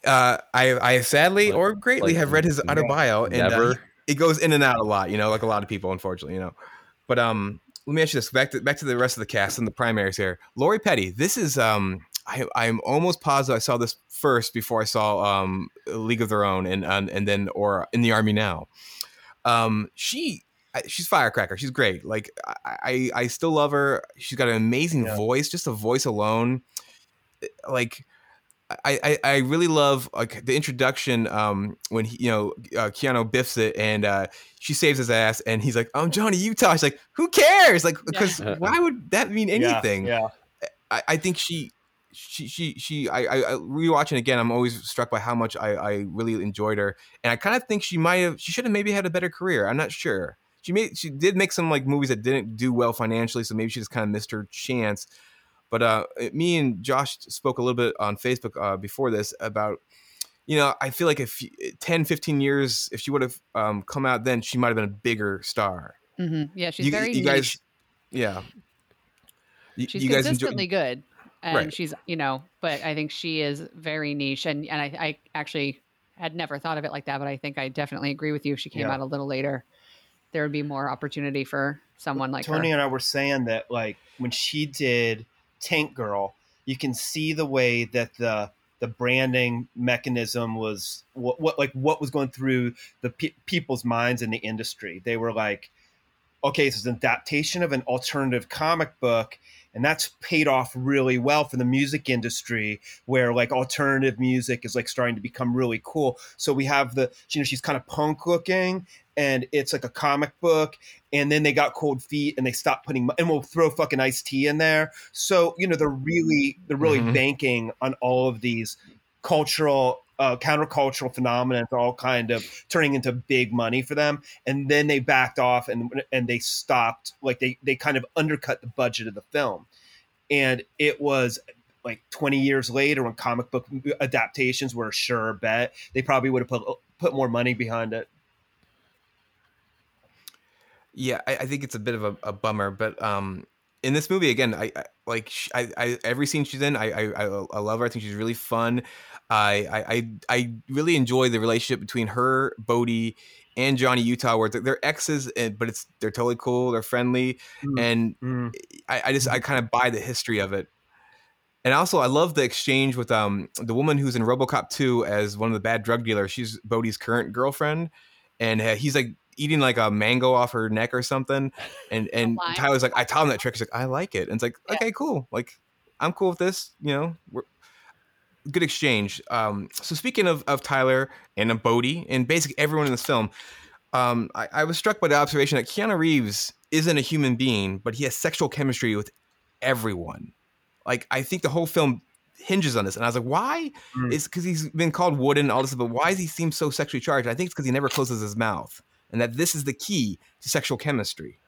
Uh, I I sadly Like- or greatly like have read his autobio, and uh, it goes in and out a lot, you know, like a lot of people, unfortunately, you know. But um, let me ask you this: back to back to the rest of the cast and the primaries here. Lori Petty. This is um, I I'm almost positive I saw this first before I saw um, League of Their Own, and and, and then or in the Army now. Um, she. I- She's firecracker. She's great. Like I, I, I still love her. She's got an amazing Yeah. voice. Just a voice alone. like I, I, I really love like the introduction um when he you know uh, Keanu biffs it and uh she saves his ass and he's like I'm Johnny Utah she's like who cares like because Yeah. why would that mean anything Yeah. I, I think she she she she I I rewatching again I'm always struck by how much I I really enjoyed her and I kind of think she might have she should have maybe had a better career I'm not sure she made she did make some like movies that didn't do well financially so maybe she just kind of missed her chance but uh me and Josh spoke a little bit on Facebook uh before this about you know I feel like if 10 15 years if she would have um come out then she might have been a bigger star hmm Yeah, she's you, very you niche. guys yeah You- she's you guys enjoy consistently good and Right. she's you know but i think she is very niche and and I, I actually had never thought of it like that but i think i definitely agree with you if she came Yeah. out a little later there would be more opportunity for someone like Tony her and I were saying that like when she did Tank Girl, you can see the way that the the branding mechanism was what, what like what was going through the pe- people's minds in the industry. They were like, okay, this is an adaptation of an alternative comic book, and that's paid off really well for the music industry, where like alternative music is like starting to become really cool. So we have the you know she's kind of punk looking, and it's like a comic book, and then they got cold feet and they stopped putting and we'll throw fucking Ice-T in there. So you know they're really they're really Mhm. banking on all of these cultural uh, countercultural phenomena are all kind of turning into big money for them. And then they backed off and and they stopped like they they kind of undercut the budget of the film. And it was like 20 years later when comic book adaptations were a sure bet they probably would have put put more money behind it Yeah, I, I think it's a bit of a, a bummer, but um, in this movie again, I, I like I, I every scene she's in, I, I I love her. I think she's really fun. I I I, really enjoy the relationship between her, Bodhi, and Johnny Utah, where they're, they're exes, and, but it's they're totally cool, they're friendly, Mm. and I, I just I kind of buy the history of it. And also, I love the exchange with um the woman who's in RoboCop 2 as one of the bad drug dealers. She's Bodhi's current girlfriend, and uh, he's like eating like a mango off her neck or something. And and. Tyler's like, I taught him that trick. He's like, I like it. And it's like, Yeah. okay, cool. Like, I'm cool with this. You know, we're good exchange. Um, so speaking of of Tyler and of Bodhi and basically everyone in this film, um, I, I was struck by the observation that Keanu Reeves isn't a human being, but he has sexual chemistry with everyone. Like I think the whole film hinges on this, and I was like, why? Mm. It's because he's been called wooden and all this, but why does he seem so sexually charged? I think it's because he never closes his mouth, and that this is the key to sexual chemistry.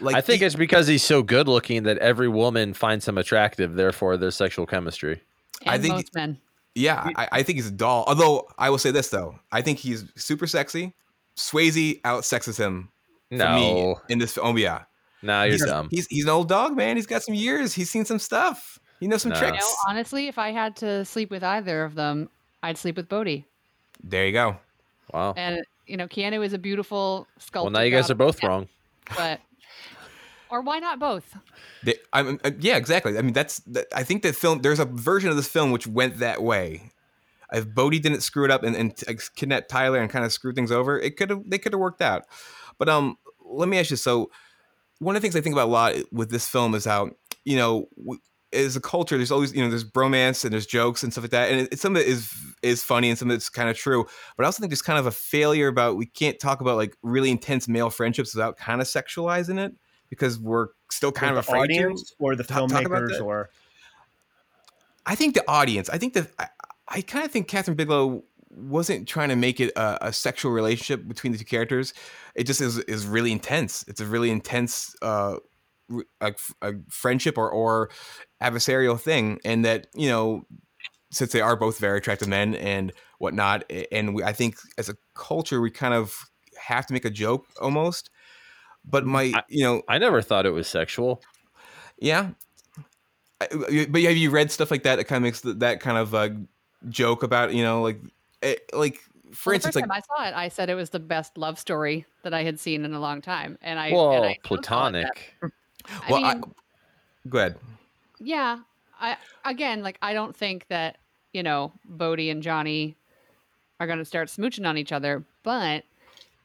Like I think he- it's because he's so good looking that every woman finds him attractive. Therefore, there's sexual chemistry. and I think- most men Yeah, I, I think he's a doll. Although I will say this though, I think he's super sexy. Swayze outsexes him for me No, in this film. Oh yeah, no, you're he's, dumb. He's he's an old dog, man. He's got some years. He's seen some stuff. He knows some No. you tricks. know honestly if i had to sleep with either of them i'd sleep with bodhi There you go. Wow. and you know keanu is a beautiful sculptor Well, now you guys are both wrong. but or why not both They, I'm, uh, yeah, exactly. I mean, that's. That, I think that film. There's a version of this film which went that way. If Bodhi didn't screw it up and, and kidnap Tyler and kind of screw things over, it could have. They could have worked out. But um, let me ask you. So, one of the things I think about a lot with this film is how you know. As a culture, there's always you know there's bromance and there's jokes and stuff like that, and it, some of it is is funny and some of it's kind of true. But I also think there's kind of a failure about we can't talk about like really intense male friendships without kind of sexualizing it because we're still kind Or of afraid to. audience or the Talk- filmmakers or I think the audience. I think that I, I kind of think Kathryn Bigelow wasn't trying to make it a, a sexual relationship between the two characters. It just is is really intense. It's a really intense uh, a, a friendship or or adversarial thing, and that you know since they are both very attractive men and whatnot, and we, I think as a culture we kind of have to make a joke almost. But my, I- you know, I never thought it was sexual. yeah. I- But have you read stuff like that that kind of makes th- that kind of uh, joke about you know like eh, like for Well, instance the like time I saw it, I said it was the best love story that I had seen in a long time, and I and Well, I still call it that. platonic. I well I, mean, go ahead yeah. I again, like I don't think that you know Bodhi and Johnny are going to start smooching on each other, but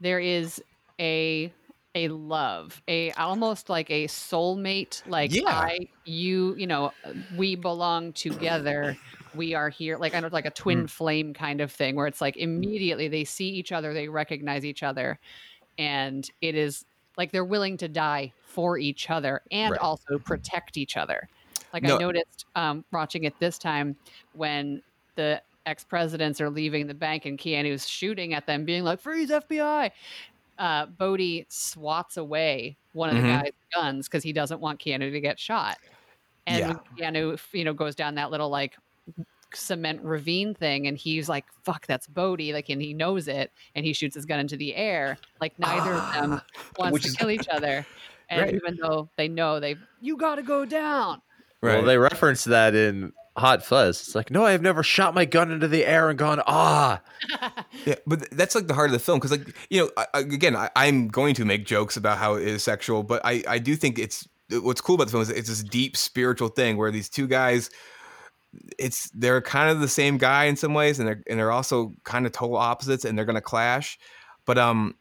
there is a a love, a almost like a soulmate, like Yeah. I, you, you know, we belong together. We are here, like kind of like a twin mm. flame kind of thing, where it's like mm. immediately they see each other, they recognize each other, and it is like they're willing to die for each other and Right. also protect each other. Like No. I noticed um, watching it this time when the ex presidents are leaving the bank and Keanu's shooting at them, being like, "Freeze, FBI!" Uh, Bodhi swats away one of the Mhm. guy's guns because he doesn't want Keanu to get shot. And when Keanu, you know, goes down that little like cement ravine thing, and he's like, "Fuck, that's Bodhi!" Like, and he knows it, and he shoots his gun into the air. Like, neither of them wants to is- kill each other. And Right. even though they know they, you got to go down. Right. Well, they reference that in Hot Fuzz. It's like, no, I've never shot my gun into the air and gone, ah. Yeah, but that's like the heart of the film because, like, you know, I, I- again, I, I'm going to make jokes about how it is sexual, but I, I do think it's what's cool about the film is it's this deep spiritual thing where these two guys, it's they're kind of the same guy in some ways, and they're and they're also kind of total opposites, and they're gonna clash. But um,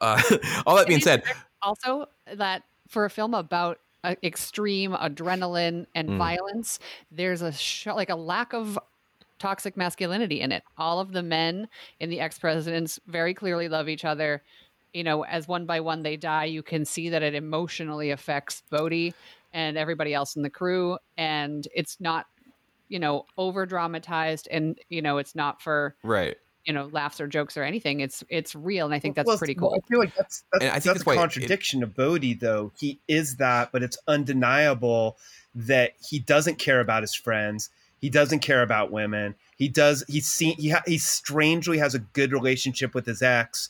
uh, all that being said, also that for a film about uh, extreme adrenaline and Mm. violence there's a sh- like a lack of toxic masculinity in it all of the men in the ex-presidents very clearly love each other you know as one by one they die you can see that it emotionally affects bodhi and everybody else in the crew and it's not you know over dramatized and you know it's not for right? You know laughs or jokes or anything it's it's real and i think that's Well, pretty well, cool I feel like that's that's, And I think that's that's a why it- contradiction of Bodhi, though. He is that, but it's undeniable that he doesn't care about his friends. He doesn't care about women. He does. He's seen. He ha, he strangely has a good relationship with his ex,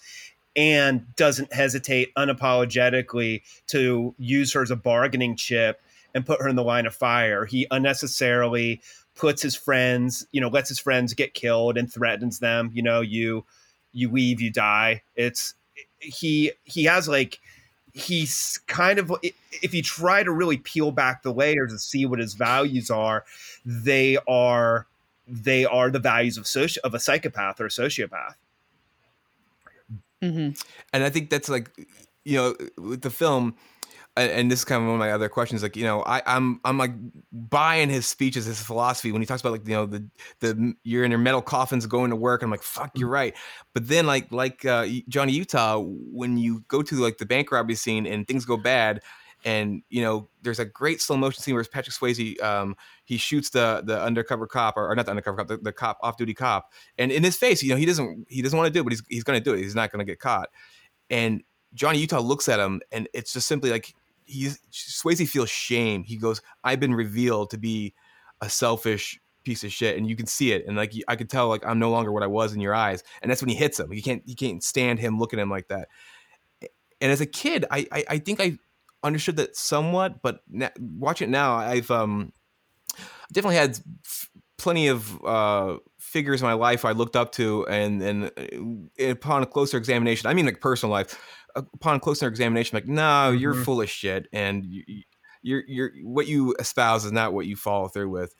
and doesn't hesitate unapologetically to use her as a bargaining chip and put her in the line of fire. He unnecessarily puts his friends, you know, lets his friends get killed and threatens them. You know, you you leave, you die. It's he he has like he's kind of if you try to really peel back the layers and see what his values are, they are they are the values of soci- of a psychopath or a sociopath. hmm and I think that's like, you know, with the film, and, this is kind of one of my other questions. Like, you know, I, I'm I'm like buying his speeches, his philosophy when he talks about like, you know, the the you're in your metal coffins going to work. I'm like, fuck, you're right. But then like like uh, Johnny Utah, when you go to like the bank robbery scene and things go bad. And you know, there's a great slow motion scene where Patrick Swayze um, he shoots the the undercover cop or, or not the undercover cop, the, the cop off duty cop, and in his face, you know, he doesn't he doesn't want to do it, but he's he's going to do it. He's not going to get caught. And Johnny Utah looks at him, and it's just simply like he's Swayze feels shame. He goes, "I've been revealed to be a selfish piece of shit," and you can see it. And like I could tell, like I'm no longer what I was in your eyes. And that's when he hits him. He can't he can't stand him looking at him like that. And as a kid, I I, I think I understood that somewhat, but na- watching it now, I've um definitely had f- plenty of uh, figures in my life I looked up to, and and uh, upon a closer examination, I mean like personal life, upon closer examination, like no, you're Mhm. full of shit, and you, you're you're what you espouse is not what you follow through with.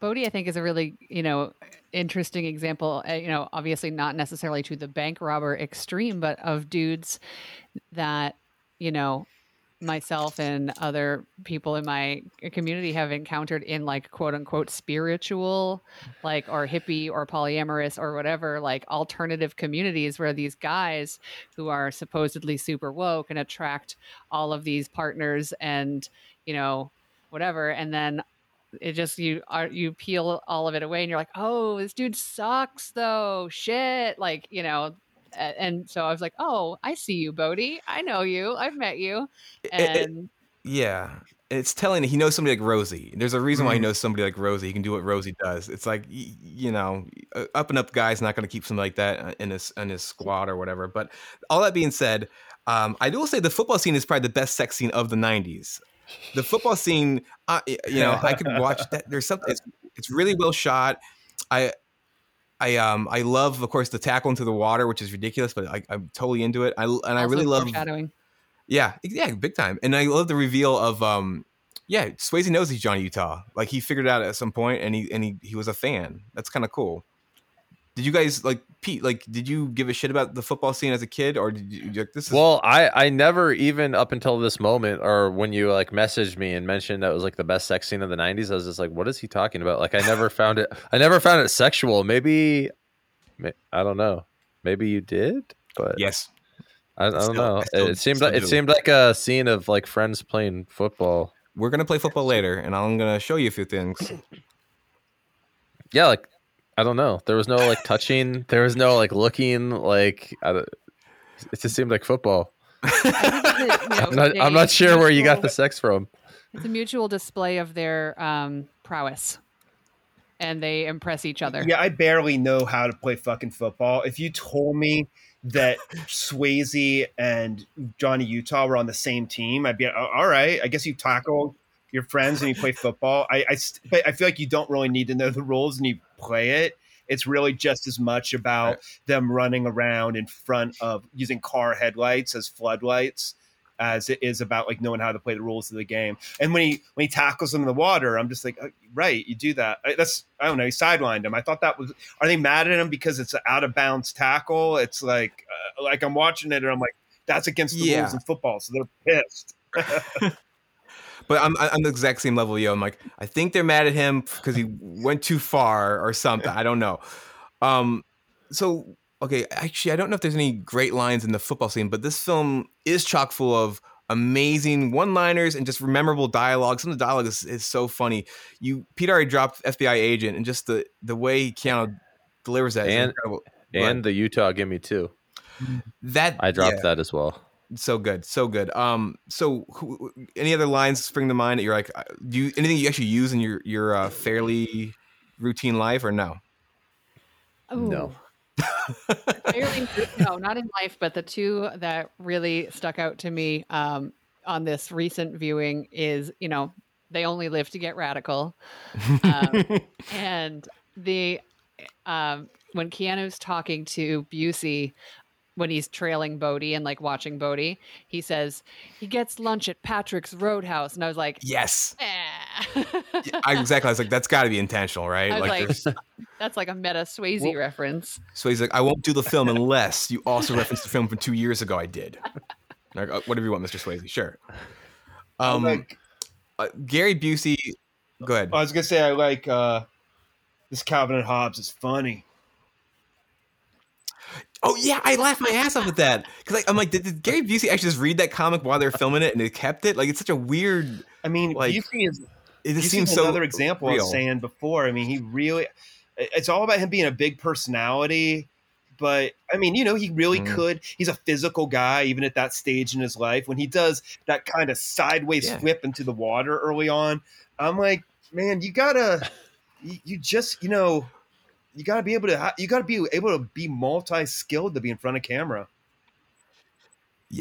Bodhi, I think, is a really you know interesting example. Uh, you know, obviously not necessarily to the bank robber extreme, but of dudes that you know myself and other people in my community have encountered in like quote unquote spiritual like or hippie or polyamorous or whatever like alternative communities where these guys who are supposedly super woke and attract all of these partners and you know whatever and then it just you are you peel all of it away and you're like oh this dude sucks though. Shit. Like you know and so i was like oh i see you Bodhi. i know you i've met you It- it- and yeah, it's telling that he knows somebody like Rosie. There's a reason why he Mhm. knows somebody like Rosie. He can do what Rosie does. It's like you know, up and up guy's not going to keep somebody like that uh, in his in his squad or whatever. But all that being said, um, I will say the football scene is probably the best sex scene of the '90s. The football scene, uh, you know, I could watch that. There's something. It's, it's really well shot. I. I um I love of course the tackle into the water which is ridiculous but I, I'm totally into it I and I really love foreshadowing yeah, yeah, big time. And I love the reveal of um yeah, Swayze knows he's Johnny Utah. Like he figured it out at some point and he and he, he was a fan. That's kind of cool. Did you guys like Pete? Like, did you give a shit about the football scene as a kid, or did you like this? Is, Well, I I never even up until this moment, or when you like messaged me and mentioned that was like the best sex scene of the '90s, I was just like, "What is he talking about?" Like, I never found it. I never found it sexual. Maybe, may- I don't know. Maybe you did, but yes, I, I don't Still- know. I still- it seemed like it do. seemed like a scene of like friends playing football. we're gonna play football later, and I'm gonna show you a few things. Yeah, like I don't know. There was no like touching. There was no like looking. Like I don't, it just seemed like football. I'm not. I'm not sure where you got the sex from. It's a mutual display of their um, prowess, and they impress each other. Yeah, I barely know how to play fucking football. If you told me that Swayze and Johnny Utah were on the same team, I'd be "Oh, all right. I guess you tackle your friends and you play football. I, I, but I feel like you don't really need to know the rules and you play it. It's really just as much about Right. them running around in front of using car headlights as floodlights as it is about like knowing how to play the rules of the game. And when he when he tackles them in the water, I'm just like, oh, right, you do that. That's I don't know. He sidelined him. I thought that was. Are they mad at him because it's an out of bounds tackle? It's like uh, like I'm watching it and I'm like, that's against the Yeah. rules in football, so they're pissed. But I'm I'm the exact same level, yo. I'm like, I think they're mad at him because he went too far or something. I don't know. Um, so okay, actually, I don't know if there's any great lines in the football scene, but this film is chock full of amazing one-liners and just memorable dialogue. Some of the dialogue is, is so funny. You Pete already dropped FBI agent, and just the the way Keanu delivers that And- incredible. And the Utah give me two. that I dropped yeah. that as well. So good so good. Um so who, any other lines spring to mind that you're like uh, do you anything you actually use in your your uh, fairly routine life or no? No. Fairly, no, not in life, but the two that really stuck out to me um, on this recent viewing is, you know, they only live to get radical, um, and the um, when Keanu's talking to Busey when he's trailing Bodhi and like watching Bodhi, he says he gets lunch at Patrick's Roadhouse, and I was like, yes. Eh. I, exactly. I was like that's got to be intentional right? I was like, there's that's like a meta Swayze Well- reference. so he's like i won't do the film unless you also reference the film from two years ago i did. Like, uh, whatever you want mr swayze sure. Um like, uh, gary busey go ahead. I was gonna say I like uh, this Calvin and Hobbes is funny. Oh yeah, I laughed my ass off at that because like, I'm like, did, did Gary Busey actually just read that comic while they're filming it and they kept it? Like, it's such a weird. I mean, Like, Busey is It just Busey's seems so another example I real. was saying before. I mean, he really it's all about him being a big personality. But I mean, you know, he really Mhm. could. He's a physical guy, even at that stage in his life. When he does that kind of sideways Yeah. flip into the water early on, I'm like, man, you gotta, you, you just, you know, you gotta be able to, you gotta be able to be multi-skilled to be in front of camera.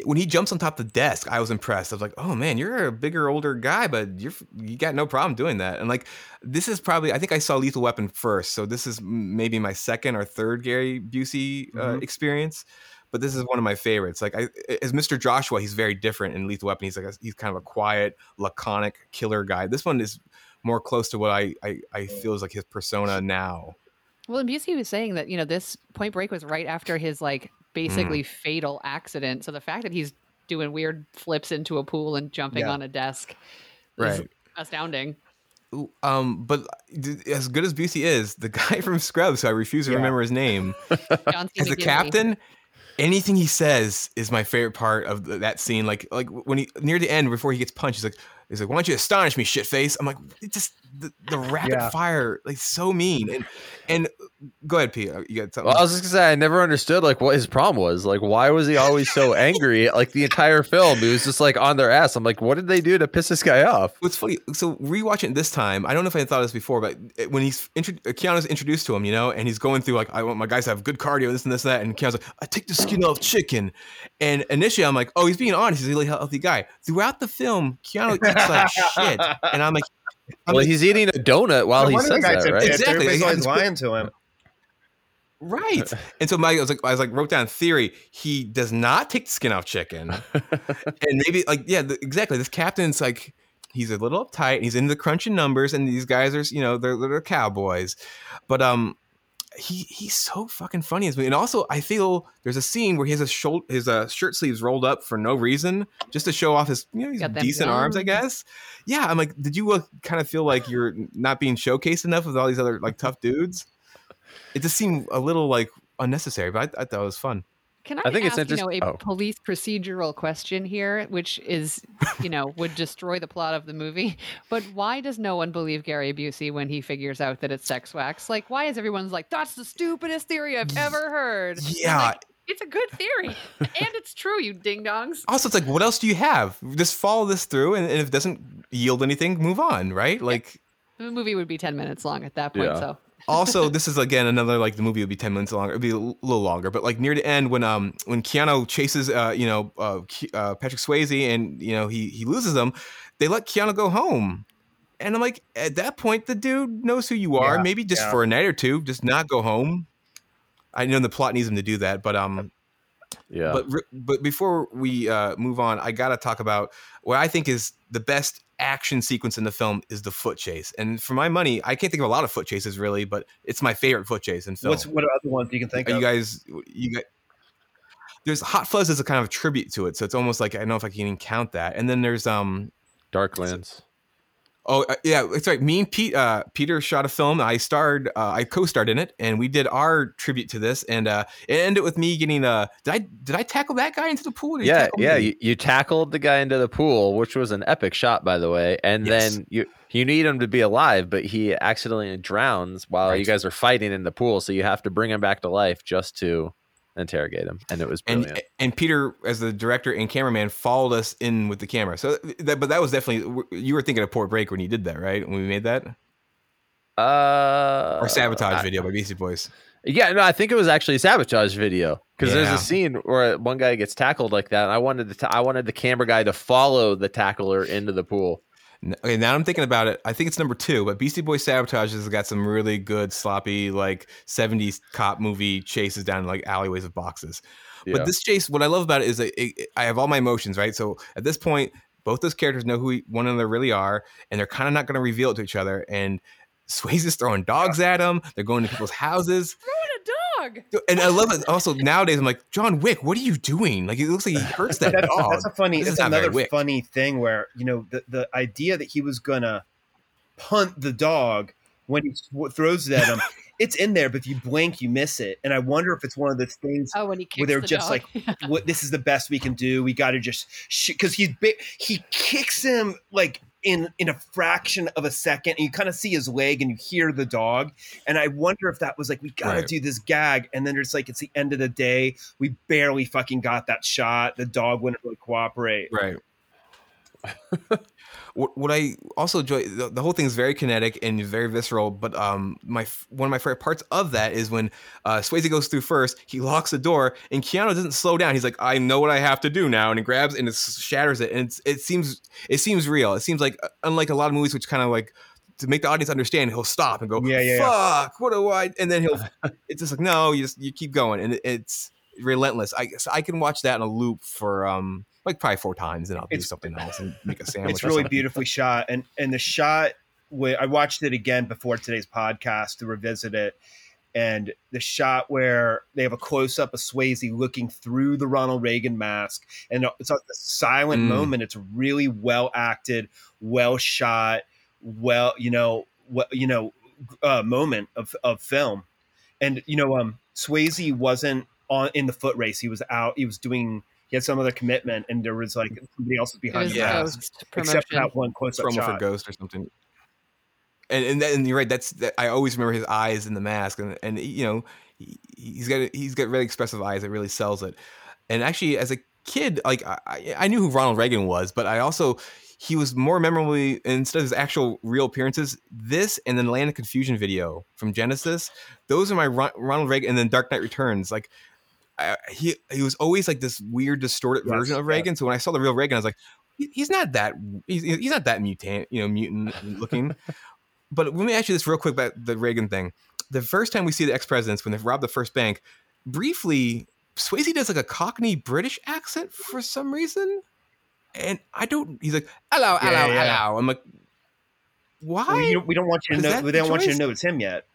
When he jumps on top of the desk, I was impressed. I was like, "Oh man, you're a bigger, older guy, but you're you got no problem doing that." And like, this is probably I think I saw Lethal Weapon first, so this is maybe my second or third Gary Busey uh, Mhm. experience. But this is one of my favorites. Like, I, as Mr. Joshua, he's very different in Lethal Weapon. He's like a, he's kind of a quiet, laconic killer guy. This one is more close to what I I, I feel is like his persona now. Well, and Busey was saying that you know this Point Break was right after his like basically fatal accident. So the fact that he's doing weird flips into a pool and jumping Yeah. on a desk, is Right. astounding. Um, but as good as Busey is, the guy from Scrubs, who I refuse to Yeah. remember his name, John C. as the captain, anything he says is my favorite part of th- that scene. Like, like when he near the end before he gets punched, he's like, he's like, "Why don't you astonish me, shit face?" I'm like, it just the, the rapid Yeah. fire, like so mean. And and uh, go ahead, Pete. Uh, you got something? Well, I was just gonna say I never understood like what his problem was. Like, why was he always so angry? Like the entire film, he was just like on their ass. I'm like, what did they do to piss this guy off? What's funny? So rewatching this time, I don't know if I had thought of this before, but eh, when he's intro- uh, Keanu's introduced to him, you know, and he's going through like, I want my guys to have good cardio, this and this and that, and Keanu's like, I take the skin off chicken, and initially I'm like, oh, he's being honest, he's a really healthy guy. Throughout the film, Keanu eats like shit, and I'm like, I'm well, he's eating a donut while No he says that, right? pissed. Exactly. Everybody's He always lying to him. right. And so my, I was like, I was like, wrote down theory. He does not take the skin off chicken, and maybe like yeah, the, exactly. This captain's like he's a little uptight. And he's into the crunching numbers, and these guys are you know they're, they're cowboys, but um. He he's so fucking funny as me. And also, I feel there's a scene where he has his shoulder, his uh, shirt sleeves rolled up for no reason, just to show off his you know his decent arms, I guess. Yeah, I'm like, did you uh, kind of feel like you're not being showcased enough with all these other like tough dudes? It just seemed a little like unnecessary, but I, I thought it was fun. Can I, I think it's ask, you know, a oh. police procedural question here, which is, you know, would destroy the plot of the movie. But why does no one believe Gary Busey when he figures out that it's sex wax? Like, why is everyone's like, that's the stupidest theory I've ever heard? Yeah. like, it's a good theory, and it's true, you ding dongs. Also, it's like, what else do you have? Just follow this through, and, and if it doesn't yield anything, move on, right? Like, The movie would be ten minutes long at that point. Yeah. So also this is again another like the movie would be 10 minutes longer it'd be a little longer but like near the end when um when keanu chases uh you know uh, uh patrick swayze and you know he he loses them they let keanu go home and i'm like at that point the dude knows who you are Yeah, maybe just yeah. for a night or two just not go home i know the plot needs him to do that but um Yeah. but but before we uh, move on, I gotta talk about what I think is the best action sequence in the film is the foot chase. And for my money, I can't think of a lot of foot chases really, but it's my favorite foot chase in film. What's what other ones you can think Are of? you guys you got there's Hot Fuzz is a kind of tribute to it, so it's almost like I don't know if I can even count that. And then there's um Darklands. Oh uh, yeah, it's right. Me and Pete, uh, Peter shot a film. I starred, uh, I co-starred in it, and we did our tribute to this. And uh, it ended with me getting. Uh, did I did I tackle that guy into the pool? Yeah, yeah. You, you tackled the guy into the pool, which was an epic shot, by the way. And Yes. then you you need him to be alive, but he accidentally drowns while you guys are fighting in the pool. So you have to bring him back to life just to interrogate him. And it was brilliant. and and Peter, as the director and cameraman, followed us in with the camera. So that, but that was definitely you were thinking of Point Break when you did that, right? When we made that uh, or sabotage I- video by Beastie Boys. Yeah, no, I think it was actually a sabotage video because there's a scene where one guy gets tackled like that, and I wanted the ta- I wanted the camera guy to follow the tackler into the pool. N- Okay, now I'm thinking about it. I think it's number two, but Beastie Boys Sabotage has got some really good sloppy like 70s cop movie chases down like alleyways of boxes. Yeah. But this chase, what I love about it is that it, it- I have all my emotions, right? So at this point, both those characters know who one another really are, and they're kind of not going to reveal it to each other. And Swayze's throwing dogs at them. They're going to people's houses. Throwing a dog. And I love it. Also, nowadays, I'm like, John Wick, what are you doing? Like, it looks like he hurts that that's, dog. that's a funny. This That's another funny thing where you know the the idea that he was gonna punt the dog when he sw- throws it at him. it's in there, but if you blink, you miss it. And I wonder if it's one of those things Oh, when he kicks where they're the just dog. like, "What? This is the best we can do. We got to just because he's big. He kicks him like." In, in a fraction of a second, and you kind of see his leg, and you hear the dog, and I wonder if that was like we gotta Right. do this gag, and then it's like it's the end of the day, we barely fucking got that shot. The dog wouldn't really cooperate. Right. what, what I also enjoy the, the whole thing is very kinetic and very visceral. But um, my one of my favorite parts of that is when uh, Swayze goes through first. He locks the door, and Keanu doesn't slow down. He's like, "I know what I have to do now," and he grabs and it shatters it. And it's, it seems it seems real. It seems like uh, unlike a lot of movies, which kind of like to make the audience understand, he'll stop and go, Yeah, yeah, yeah. "Fuck, what do I?" And then he'll. it's just like no, you just you keep going, and it, it's relentless. I guess I can watch that in a loop for um like probably four times, and I'll do something else and make a sandwich. it's really beautifully shot and and the shot where i watched it again before today's podcast to revisit it and the shot where they have a close-up of Swayze looking through the Ronald Reagan mask and it's like a silent Mm. moment it's really well acted well shot well you know what you know uh, moment of, of film and you know um Swayze wasn't on in the foot race he was out he was doing he had some other commitment and there was like somebody else was behind was the Yeah. mask except for promotion. that one close up promo for shot. Ghost or something. And and, that, and you're right. That's that, I always remember his eyes in the mask, and and you know he, he's got he's got really expressive eyes that really sells it. And actually, as a kid, like I, I- I knew who Ronald Reagan was, but I also he was more memorably instead of his actual real appearances. This and then Land of Confusion video from Genesis. Those are my Ron, Ronald Reagan, and then Dark Knight Returns. Like I, he he was always like this weird distorted Yes, version of yeah. Reagan. So when I saw the real Reagan, I was like, he- he's not that he's, he's not that mutant, you know, mutant looking. but let me ask you this real quick about the Reagan thing. The first time we see the ex presidents when they robbed the first bank, briefly, Swayze does like a Cockney British accent for some reason, and I don't. He's like, "Hello, hello, Yeah, yeah. hello." I'm like, why? You don't- we don't want you to know. We don't want you to know it's him yet.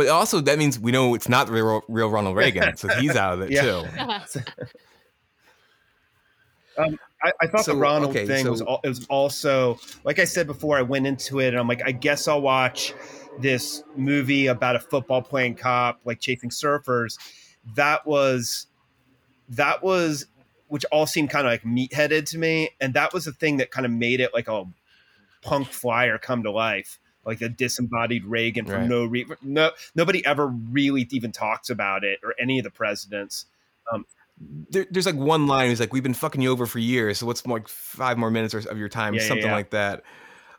But also that means we know it's not the real, real Ronald Reagan, so he's out of it Yeah. too. Um, I, I thought So, the Ronald okay, thing so- was al- it was also like I said before. I went into it and I'm like, I guess I'll watch this movie about a football playing cop like chasing surfers. That was that was which all seemed kind of like meatheaded to me, and that was the thing that kind of made it like a punk flyer come to life, like the disembodied Reagan for Right. no reason. No, nobody ever really even talks about it or any of the presidents. Um, there, there's like one line. He's like, "We've been fucking you over for years. So what's more, like five more minutes of your time, Yeah, yeah, something yeah. like that."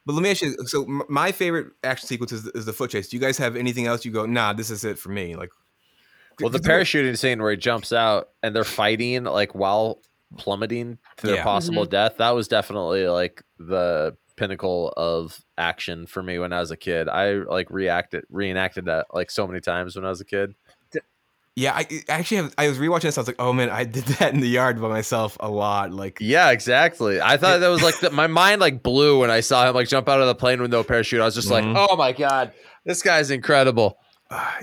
But let me ask you. So m- my favorite action sequence is, is the foot chase. Do you guys have anything else? You go, nah, this is it for me. Like, Well, the parachuting scene where he jumps out and they're fighting like while plummeting to their Yeah. possible mm-hmm. death, that was definitely like the pinnacle of action for me when I was a kid. I like reacted reenacted that like so many times when I was a kid. Yeah, I, I actually have. I was rewatching this. I was like, oh man, I did that in the yard by myself a lot. Like, Yeah, exactly. I thought that was like the, my mind like blew when I saw him like jump out of the plane with no parachute. I was just Mhm. like, oh my god, this guy's incredible.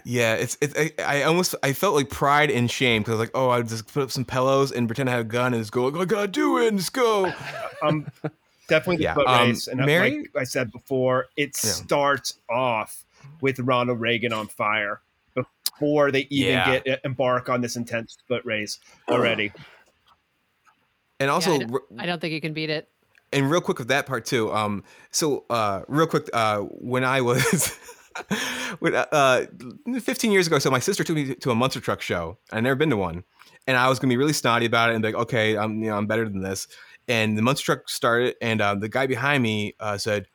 yeah, it's it's. I, I almost I felt like pride and shame because like, oh, I would just put up some pillows and pretend I had a gun and just go, like, I gotta do it, and just go. um, definitely the Yeah, foot um, race. And uh, Mary? like I said before, it Yeah. starts off with Ronald Reagan on fire before they even Yeah. get embark on this intense foot race already. And also, I don't- r- I don't think you can beat it. and real quick with that part too. Um, so uh, real quick, uh, when I was. when, uh, 15 years ago, so my sister took me to a monster truck show. I'd never been to one, and I was gonna be really snotty about it and be like, "Okay, I'm you know I'm better than this." And the monster truck started, and uh, the guy behind me uh, said,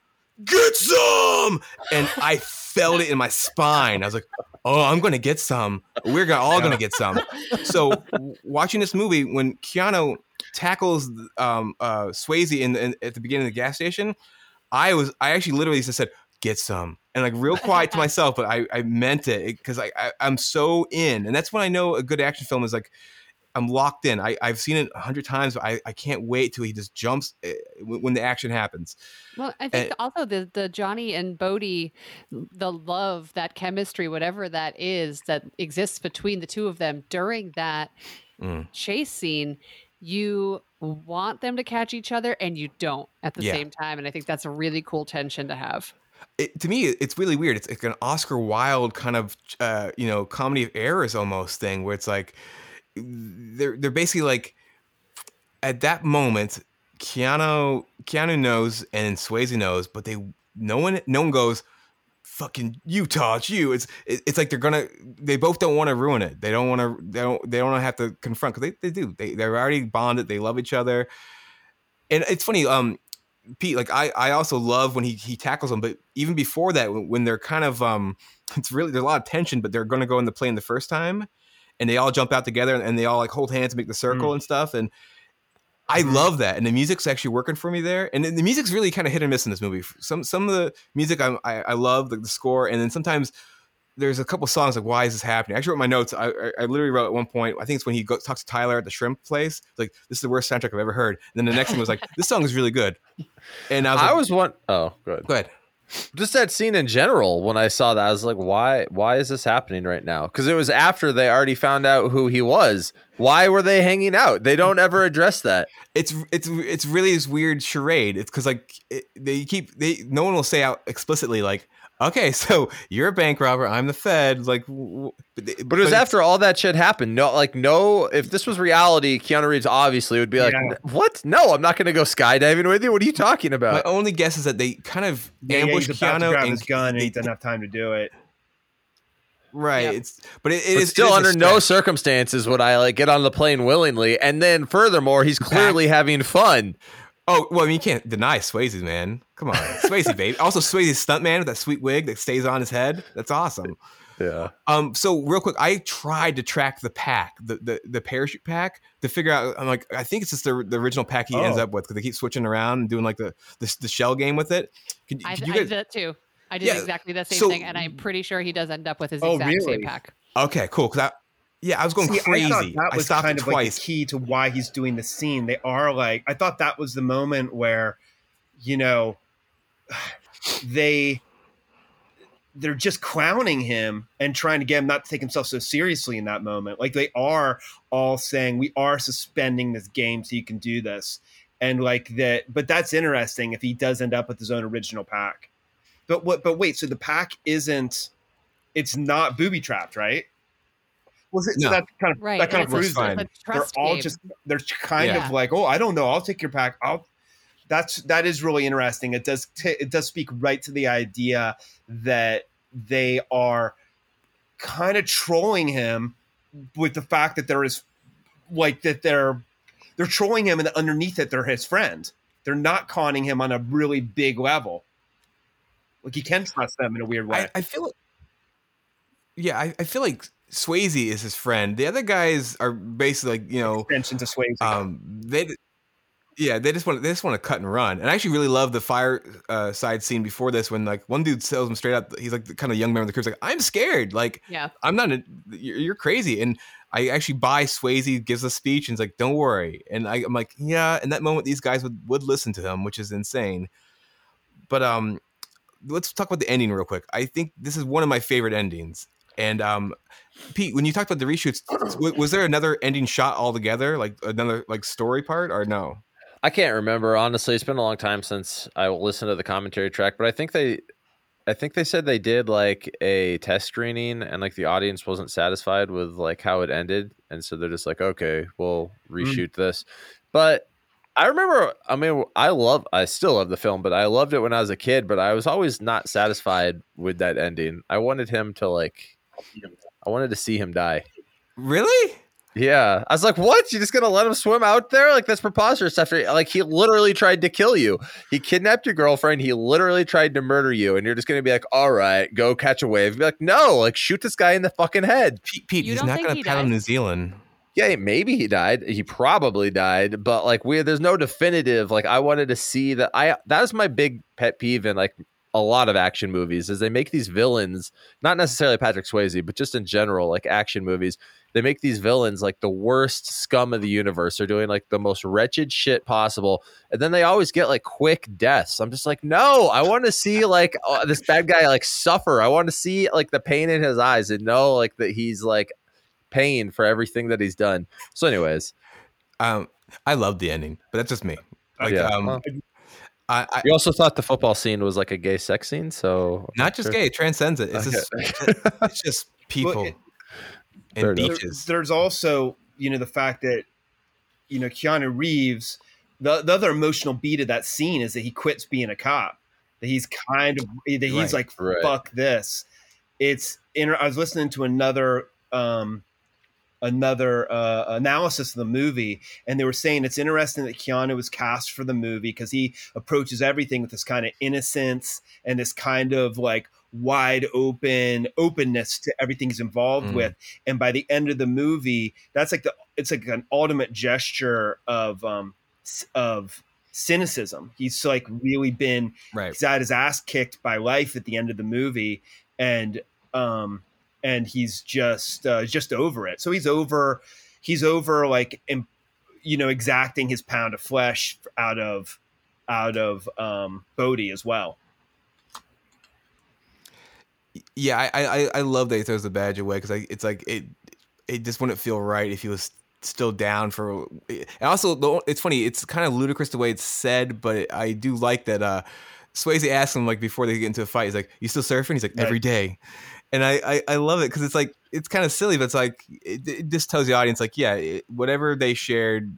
"Get some!" And I felt it in my spine. I was like, "Oh, I'm gonna get some. We're all gonna get some." So watching this movie, when Keanu tackles um, uh, Swayze in, in at the beginning of the gas station, I was I actually literally just said, "Get some," and like real quiet to myself, but I, I meant it because I, I I'm so in, and that's when I know a good action film is like. I'm locked in. I, I've seen it a hundred times, but I, I can't wait till he just jumps eh, when, the action happens. Well, I think also the the Johnny and Bodhi, the love, that chemistry, whatever that is that exists between the two of them during that Mm. chase scene, you want them to catch each other and you don't at the Yeah. same time. And I think that's a really cool tension to have. it, to me, it's really weird. It's like an Oscar Wilde kind of, uh, you know, comedy of errors almost thing, where it's like they're they're basically like at that moment, Keanu Keanu knows and Swayze knows, but they no one no one goes. Fucking Utah, it's you. It's it, it's like they're gonna. They both don't want to ruin it. They don't want to. They don't. They don't have to confront because they, they do. They they're already bonded. They love each other. And it's funny. Um, Pete, like I, I also love when he he tackles them, but even before that, when, they're kind of um, it's really there's a lot of tension, but they're to go in the plane the first time, and they all jump out together and they all like hold hands and make the mm. circle and stuff, and I mm-hmm. love that, and the music's actually working for me there, and the the music's really kind of hit and miss in this movie. Some some of the music I I, I love like the score, and then sometimes there's a couple songs like why is this happening? I actually wrote my notes. I, I, I literally wrote at one point. I think it's when he go, talks to Tyler at the shrimp place. Like this is the worst soundtrack I've ever heard. And then the next one was like this song is really good. And I was, I like, was one oh good. go ahead. Just that scene in general, when I saw that, I was like, why why is this happening right now? Because it was after they already found out who he was. Why were they hanging out? They don't ever address that. It's it's it's really this weird charade. It's because like it, they keep they no one will say out explicitly like okay so you're a bank robber I'm the Fed like w- w- but, it was it's- after all that shit happened. No, like no. If this was reality, Keanu Reeves obviously would be like, Yeah. "What? No, I'm not going to go skydiving with you. What are you talking about? my only guess is that they kind of Yeah, yeah, ambush he's about Keanu grab and his gun and they- he doesn't have time to do it. right Yep. it's but it, it But is still, it is under no circumstances would I like get on the plane willingly. And then, furthermore, he's clearly having fun. Oh well, I mean you can't deny Swayze, man. Come on, Swayze, babe. Also, Swayze's stuntman with that sweet wig that stays on his head. That's awesome. Yeah. Um, so real quick, I tried to track the pack, the the, the parachute pack, to figure out. I'm like, I think it's just the, the original pack he ends Oh. up with because they keep switching around and doing like the the, the shell game with it. Can, I, can I you did that too. I did Yeah, exactly the same so- thing, and I'm pretty sure he does end up with his Oh, exact really? same pack. Okay, cool. Because I, yeah, I was going See, crazy. I that I was stopped kind of like the key to why he's doing the scene. They are like, I thought that was the moment where, you know, they they're just clowning him and trying to get him not to take himself so seriously in that moment. Like they are all saying, "We are suspending this game so you can do this," and like that. But that's interesting if he does end up with his own original pack. But what? But wait, so the pack isn't? It's not booby trapped, right? Was it? No. That kind of Right. that kind and of it's proves fine. it. They're trust all game. just they're kind Yeah. of like, oh, I don't know, I'll take your pack. I'll. That's that is really interesting. It does t- it does speak right to the idea that they are kind of trolling him with the fact that there is like that they're they're trolling him and underneath it they're his friend. They're not conning him on a really big level. Like you can trust them in a weird way. I, I feel like, yeah, I, I feel like Swayze is his friend. The other guys are basically like you know, Extension to Swayze. um, they, yeah, they just want they just want to cut and run. And I actually really love the fire uh, side scene before this when like one dude tells him straight up, he's like the kind of young man of the crib's like, I'm scared, like yeah. I'm not, a, you're, you're crazy. And I actually buy Swayze gives a speech and he's like, don't worry. And I, I'm like, yeah. In that moment, these guys would would listen to him, which is insane. But um, let's talk about the ending real quick. I think this is one of my favorite endings. And um, Pete, when you talked about the reshoots, w- was there another ending shot altogether, like another like story part, or no? I can't remember honestly. It's been a long time since I listened to the commentary track, but I think they, I think they said they did like a test screening, and like the audience wasn't satisfied with like how it ended, and so they're just like, okay, we'll reshoot this. But I remember, I mean, I love, I still love the film, but I loved it when I was a kid. But I was always not satisfied with that ending. I wanted him to like, I wanted to see him die. Really? Yeah, I was like, "What? You just gonna let him swim out there? Like that's preposterous." After like he literally tried to kill you, he kidnapped your girlfriend. He literally tried to murder you, and you're just gonna be like, "All right, go catch a wave." Be like, "No, like shoot this guy in the fucking head." Pete, Pete he's don't not think going he to paddle died? New Zealand. Yeah, maybe he died. He probably died, but like we, there's no definitive. Like I wanted to see that. I that is my big pet peeve in like a lot of action movies is they make these villains, not necessarily Patrick Swayze, but just in general, like action movies. They make these villains like the worst scum of the universe. They're doing like the most wretched shit possible, and then they always get like quick deaths. I'm just like, no, I want to see like uh, this bad guy like suffer. I want to see like the pain in his eyes and know like that he's like paying for everything that he's done. So, anyways, Um, I love the ending, but that's just me. Like, Yeah. um, I, I, you also thought the football scene was like a gay sex scene, so not just sure. gay, it transcends it. It's just, it's just people it- and enough. There- there's also you know the fact that you know Keanu Reeves. The, the other emotional beat of that scene is that he quits being a cop. That he's kind of that he's Right, like right. fuck this. It's inter- I was listening to another um another uh, analysis of the movie, and they were saying it's interesting that Keanu was cast for the movie because he approaches everything with this kind of innocence and this kind of like wide open openness to everything he's involved Mm. with. And by the end of the movie, that's like the it's like an ultimate gesture of um of cynicism. He's like really been right. he's had his ass kicked by life at the end of the movie and um and he's just uh just over it so he's over he's over like im- you know exacting his pound of flesh out of out of um bodhi as well Yeah, I, I I love that he throws the badge away because it's like it it just wouldn't feel right if he was still down for. And also, it's funny. It's kind of ludicrous the way it's said, but I do like that. uh Swayze asks him like before they get into a fight, he's like, "You still surfing?" He's like, Right. "Every day," and I I, I love it because it's like it's kind of silly, but it's like it, it just tells the audience like, yeah, it, whatever they shared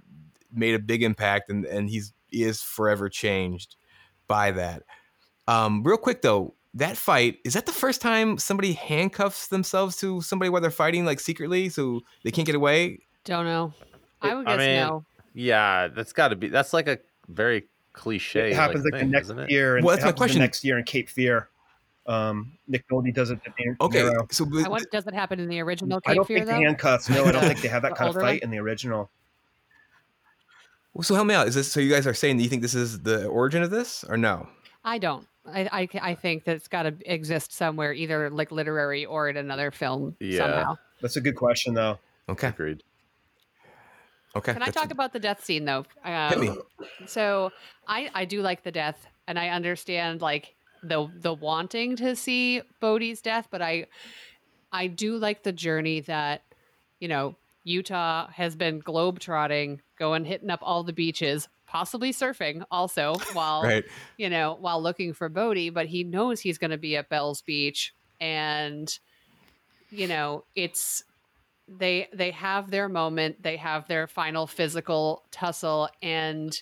made a big impact, and and he's he is forever changed by that. Um, real quick though, that fight is that the first time somebody handcuffs themselves to somebody while they're fighting like secretly so they can't get away? Don't know. I would I guess mean, no. yeah, that's got to be. That's like a very cliche. it happens like, thing, the next year and Well, that's my happens the question. next year in cape fear um nick nolte does it to Okay, Niro. so I wonder, does it happen in the original i don't Fear think the handcuffs no i don't think they have that the kind of fight one? in the original so help me out. Is this so? You guys are saying that you think this is the origin of this, or no? I don't. I, I, I think that it's got to exist somewhere, either like literary or in another film Yeah. somehow. that's a good question though Okay, Agreed. okay. Can I that's- talk about the death scene though? Hit me. Um, so I I do like the death, and I understand like the the wanting to see Bodhi's death, but I I do like the journey that you know Utah has been globetrotting, going hitting up all the beaches, possibly surfing also while Right. you know while looking for Bodhi, but he knows he's going to be at Bell's Beach, and you know it's they they have their moment, they have their final physical tussle, and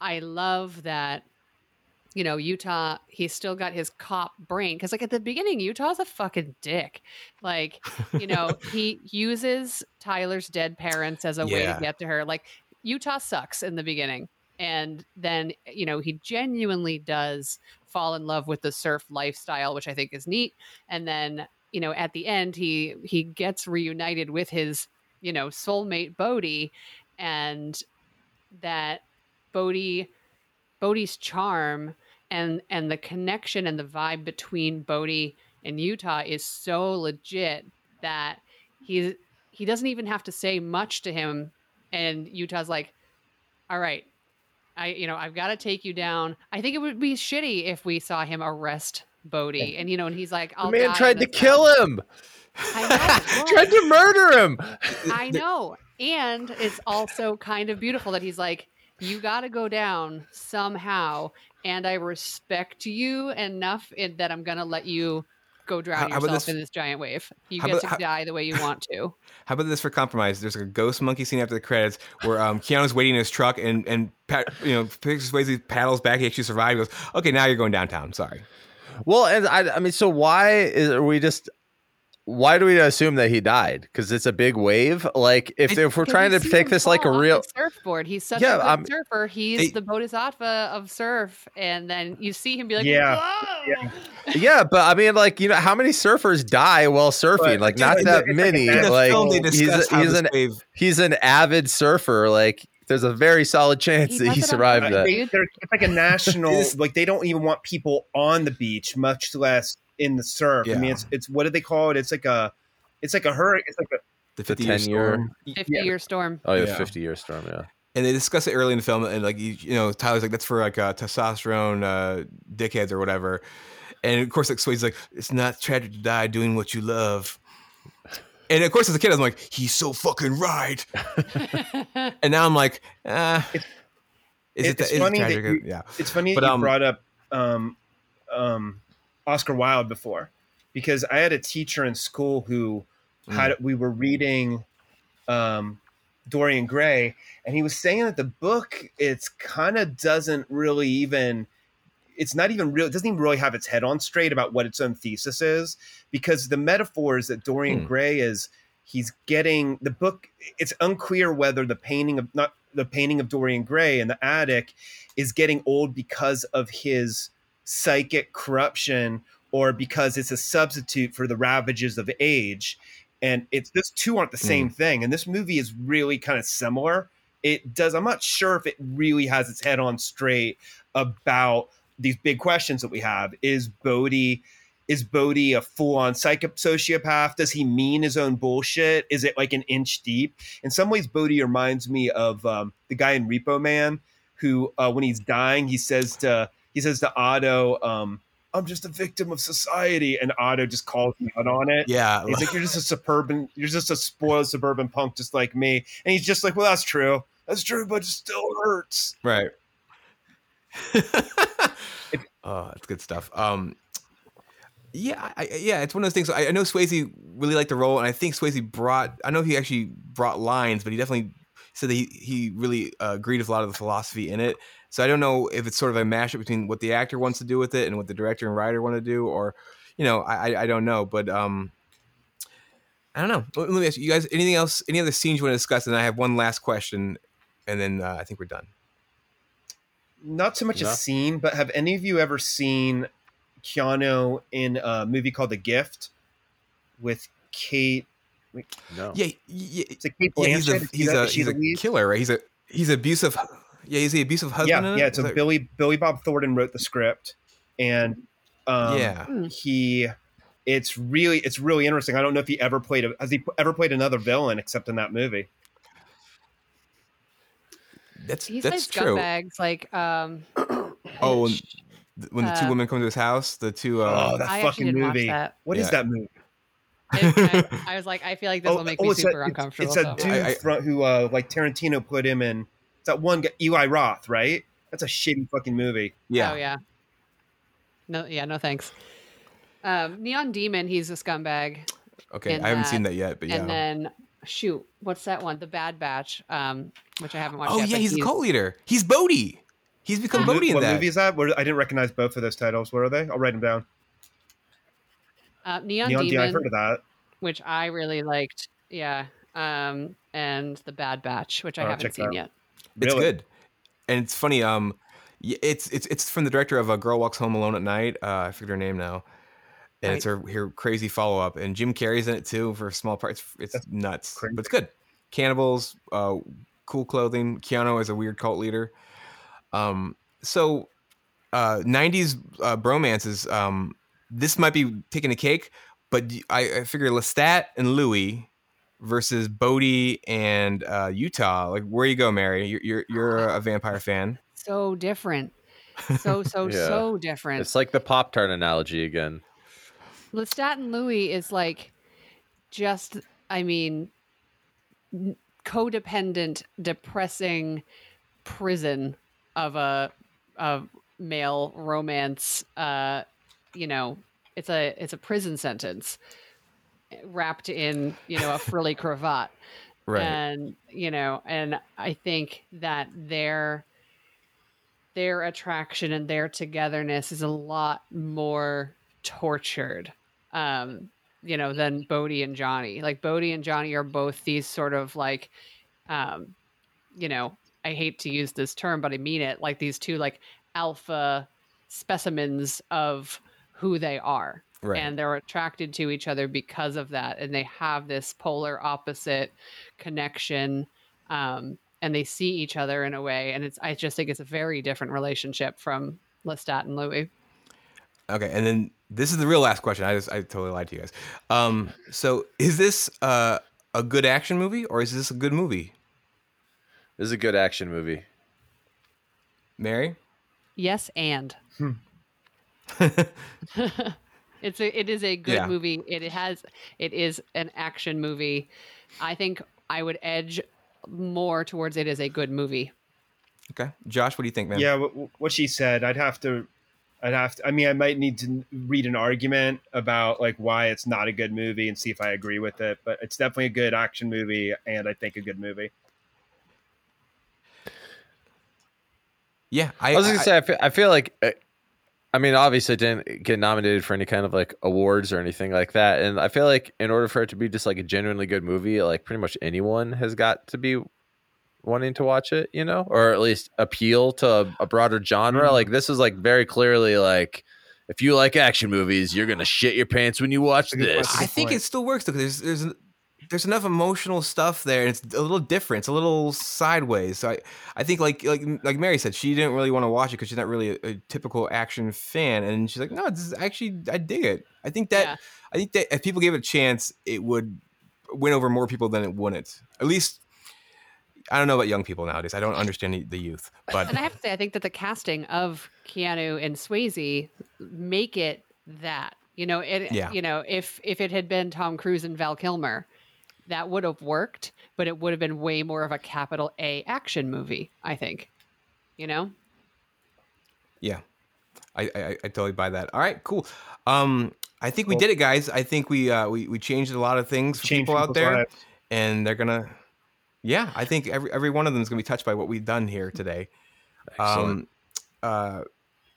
I love that you know, Utah, he's still got his cop brain. Cause like at the beginning, Utah's a fucking dick. Like, you know, he uses Tyler's dead parents as a way to get to her. Like, Utah sucks in the beginning. And then, you know, he genuinely does fall in love with the surf lifestyle, which I think is neat. And then, you know, at the end, he he gets reunited with his, you know, soulmate Bodhi, and that Bodhi Bodhi's charm and and the connection and the vibe between Bodhi and Utah is so legit that he's he doesn't even have to say much to him and Utah's like all right I you know I've got to take you down I think it would be shitty if we saw him arrest Bodhi and you know and he's like The I'll man tried to kill him. I know, tried to murder him. I know. And it's also kind of beautiful that he's like, you got to go down somehow. And I respect you enough in, that I'm going to let you go drown How- how yourself this- in this giant wave. You get about- to how- die the way you want to. How about this for compromise? There's like a ghost monkey scene after the credits where um, Keanu's waiting in his truck and and Pat, you know picks Swayze paddles back. He actually survives. He goes, okay, now you're going downtown. Sorry. Well, and I, I mean, so why is are we just? Why do we assume that he died? Because it's a big wave. Like if, if we're trying to take this like a real, surfboard. He's such Yeah, a good I'm- surfer. He's They- the bodhisattva of surf. And then you see him be like, Yeah. "Whoa!" yeah, but I mean, like you know, how many surfers die while surfing? But, like not it's- that it's like many. In Like he's discuss he's an wave. he's an avid surfer. Like there's a very solid chance He that does he survived purpose. that. They, they're, it's like a national. Like they don't even want people on the beach, much less in the surf. I mean, it's it's what do they call it? It's like a, it's like a hurricane. It's like a The The 50 year 10 year. storm. 50 year storm. Oh yeah, Yeah. fifty year storm. Yeah. And they discuss it early in the film, and like you, you know, Tyler's like, "That's for like uh, testosterone uh, dickheads or whatever." And of course, like Swayze's like, "It's not tragic to die doing what you love." And of course, as a kid, I'm like, "He's so fucking right." And now I'm like, ah, It's- is it, it's is it funny that tragic? you- yeah. It's funny But, that you um, brought up um, um, Oscar Wilde before, because I had a teacher in school who Mm. had we were reading um, Dorian Gray, and he was saying that the book it's kind of doesn't really even it's not even real it doesn't even really have its head on straight about what its own thesis is because the metaphors that Dorian Hmm. Gray is he's getting the book it's unclear whether the painting of not the painting of Dorian Gray in the attic is getting old because of his psychic corruption or because it's a substitute for the ravages of age. And it's those two aren't the same thing. And this movie is really kind of similar. It does i'm not sure if it really has its head on straight about these big questions that we have. Is bodhi is bodhi a full-on psycho sociopath? Does he mean his own bullshit? Is it like an inch deep? In some ways bodhi reminds me of um, the guy in repo man who uh, when he's dying he says to he says to otto um, i'm just a victim of society and otto just calls me out on it Yeah. He's like, you're just a suburban, you're just a spoiled suburban punk just like me. And he's just like, well, that's true. That's true, but it still hurts. Right. oh, that's good stuff. Um, yeah, I, I- yeah, it's one of those things. I, I know Swayze really liked the role, and I think Swayze brought. I know he actually brought lines, but he definitely said that he he really uh, agreed with a lot of the philosophy in it. So I don't know if it's sort of a mashup between what the actor wants to do with it and what the director and writer want to do, or you know, I I- I don't know, but um. I don't know. Let let me ask you, you guys. Anything else? Any other scenes you want to discuss? And I have one last question, and then uh, I think we're done. Not so much No. a scene, but have any of you ever seen Keanu in a movie called The Gift with Kate? No. Yeah, yeah, It's like Kate yeah, Blanchett. he's a Is he's a he's a killer, right? He's a he's abusive. Yeah, he's the abusive husband. Yeah, yeah. It? So that- Billy Billy Bob Thornton wrote the script, and um, yeah, he it's really it's really interesting. I don't know if he ever played a has he ever played another villain except in that movie. that's He's that's like true. scumbags like um Oh, and th- when the two Uh, women come to his house, the two. Uh, oh, that I fucking movie. that. What is Yeah. that movie? It- I, I was like, I feel like this will make me it's a- super it's- uncomfortable. It's a dude I- I- fro- who, uh, like Tarantino put him in. It's that one guy, Eli Roth, right? That's a shitty fucking movie. yeah. Oh yeah. No, yeah, no thanks. Um, Neon Demon, he's a scumbag, Okay, I haven't that, seen that yet, but yeah. and then shoot, what's that one? The Bad Batch, um, which I haven't watched. oh yet, yeah, but he's a cult leader. He's Bodhi. He's become Bodhi in what that. movie is that? Where, I didn't recognize both of those titles. Where are they? I'll write them down. Uh, Neon, Neon Demon. Demon, I've heard of that. which I really liked. Yeah, um, and the Bad Batch, which I Oh, haven't seen that. yet. It's Really? good, and it's funny. Um, it's it's it's from the director of A Girl Walks Home Alone at Night. Uh, I forget her name now, and it's her her crazy follow up. And Jim Carrey's in it too for a small part. It's, it's nuts, crazy. but it's good. Cannibals, uh, cool clothing. Keanu is a weird cult leader. Um, so uh, '90s uh, bromances. Um, this might be taking a cake, but I, I figure Lestat and Louis versus Bodhi and uh, Utah. Like, where you go, Mary? You're you're, you're a vampire fan. So different. So so Yeah. so different. It's like the Pop Tart analogy again. Lestat and Louis is like just, I mean, n- codependent, depressing prison of a of male romance. Uh, you know, it's a it's a prison sentence wrapped in you know a frilly cravat Right. and you know and i think that their their attraction and their togetherness is a lot more tortured um you know than bodhi and johnny like bodhi and johnny are both these sort of like um you know i hate to use this term but i mean it like these two like alpha specimens of who they are right. and they're attracted to each other because of that and they have this polar opposite connection um, and they see each other in a way and it's i just think it's a very different relationship from lestat and louis Okay, and then this is the real last question. I just I totally lied to you guys. Um, so is this uh, a good action movie or is this a good movie, This is a good action movie. Mary? yes and Hmm. it's a it is a good Yeah. movie it has it is an action movie i think i would edge more towards it as a good movie Okay, Josh, what do you think, man? Yeah, what, what she said. I'd have to. I'd have to. I mean, I might need to read an argument about like why it's not a good movie and see if I agree with it. But it's definitely a good action movie, and I think a good movie. yeah. I, I was gonna say, I feel, I feel like, uh, I mean, obviously, it didn't get nominated for any kind of like awards or anything like that, and I feel like in order for it to be just like a genuinely good movie, like pretty much anyone has got to be wanting to watch it, you know, or at least appeal to a, a broader genre. Mm-hmm. Like this is like very clearly like. If you like action movies, you're gonna shit your pants when you watch That's a good this. I think it still works though. 'cause There's there's there's enough emotional stuff there. And it's a little different. It's a little sideways. So I I think like like like Mary said, she didn't really want to watch it because she's not really a, a typical action fan. And she's like, no, this is actually I dig it. I think that Yeah. I think that if people gave it a chance, it would win over more people than it wouldn't. At least. I don't know about young people nowadays. I don't understand the- youth, but and I have to say, I think that the casting of Keanu and Swayze make it that. You know, it. Yeah. You know, if if it had been Tom Cruise and Val Kilmer, that would have worked, but it would have been way more of a capital A action movie. I think. You know. Yeah, I, I I totally buy that. All right, cool. Um, I think we did it, guys. I think we uh we, we changed a lot of things for Change people out there, lives. and they're gonna. Yeah, I think every every one of them is gonna be touched by what we've done here today. Excellent. Um, uh,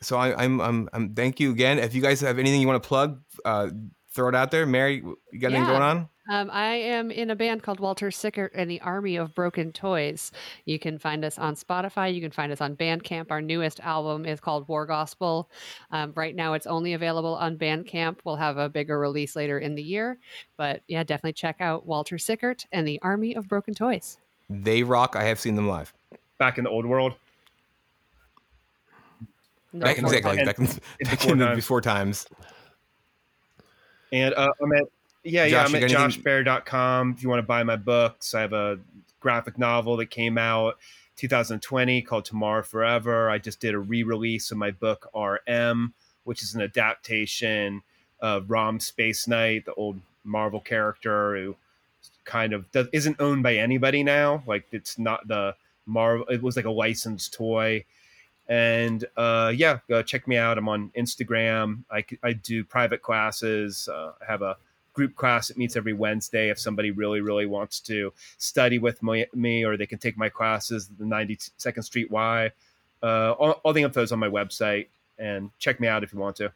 so I, I'm I'm I'm thank you again. If you guys have anything you want to plug, uh, throw it out there. Mary, you got anything going on? Um, I am in a band called Walter Sickert and the Army of Broken Toys. You can find us on Spotify. You can find us on Bandcamp. Our newest album is called War Gospel. Um, right now, it's only available on Bandcamp. We'll have a bigger release later in the year. But yeah, definitely check out Walter Sickert and the Army of Broken Toys. They rock. I have seen them live. Back in the old world. No Back in exactly back in, It's back before in the times. before times. And uh, I'm at yeah, yeah, I'm at joshbayer.com if you want to buy my books. I have a graphic novel that came out 2020 called Tomorrow Forever. I just did a re-release of my book RM, which is an adaptation of Rom Space Knight, the old Marvel character who kind of does, isn't owned by anybody now. Like it's not the Marvel. It was like a licensed toy. And uh, yeah, go check me out. I'm on Instagram. I, I do private classes. Uh, I have a group class that meets every Wednesday. If somebody really, really wants to study with me, or they can take my classes, the 92nd Street Y. Uh, all, all the info is on my website, and check me out if you want to.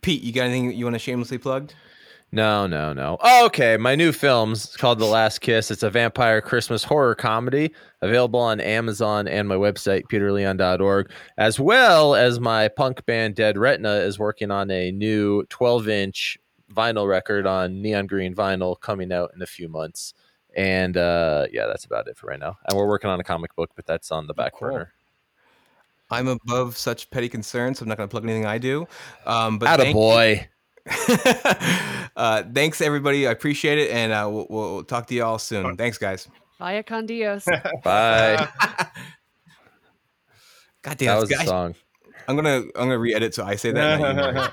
Pete, you got anything you want to shamelessly plug? No, no, no. Oh, okay, my new film's called The Last Kiss. It's a vampire Christmas horror comedy available on Amazon and my website, peterleon.org, as well as my punk band Dead Retina is working on a new 12 inch vinyl record on neon green vinyl coming out in a few months. And uh, yeah, that's about it for right now. And we're working on a comic book, but that's on the back cool. burner. I'm above such petty concerns, so I'm not going to plug anything I do. Um, but Atta boy. uh, thanks everybody. I appreciate it, and uh, we'll, we'll, talk to you all soon. Thanks, guys. Vaya con Dios. Bye. God damn, that was guys. a song. I'm gonna I'm gonna re-edit so I say that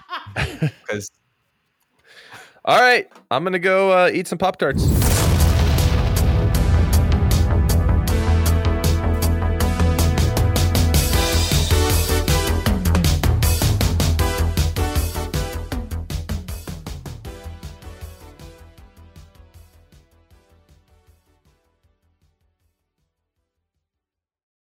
because. All right, I'm gonna go uh, eat some pop tarts.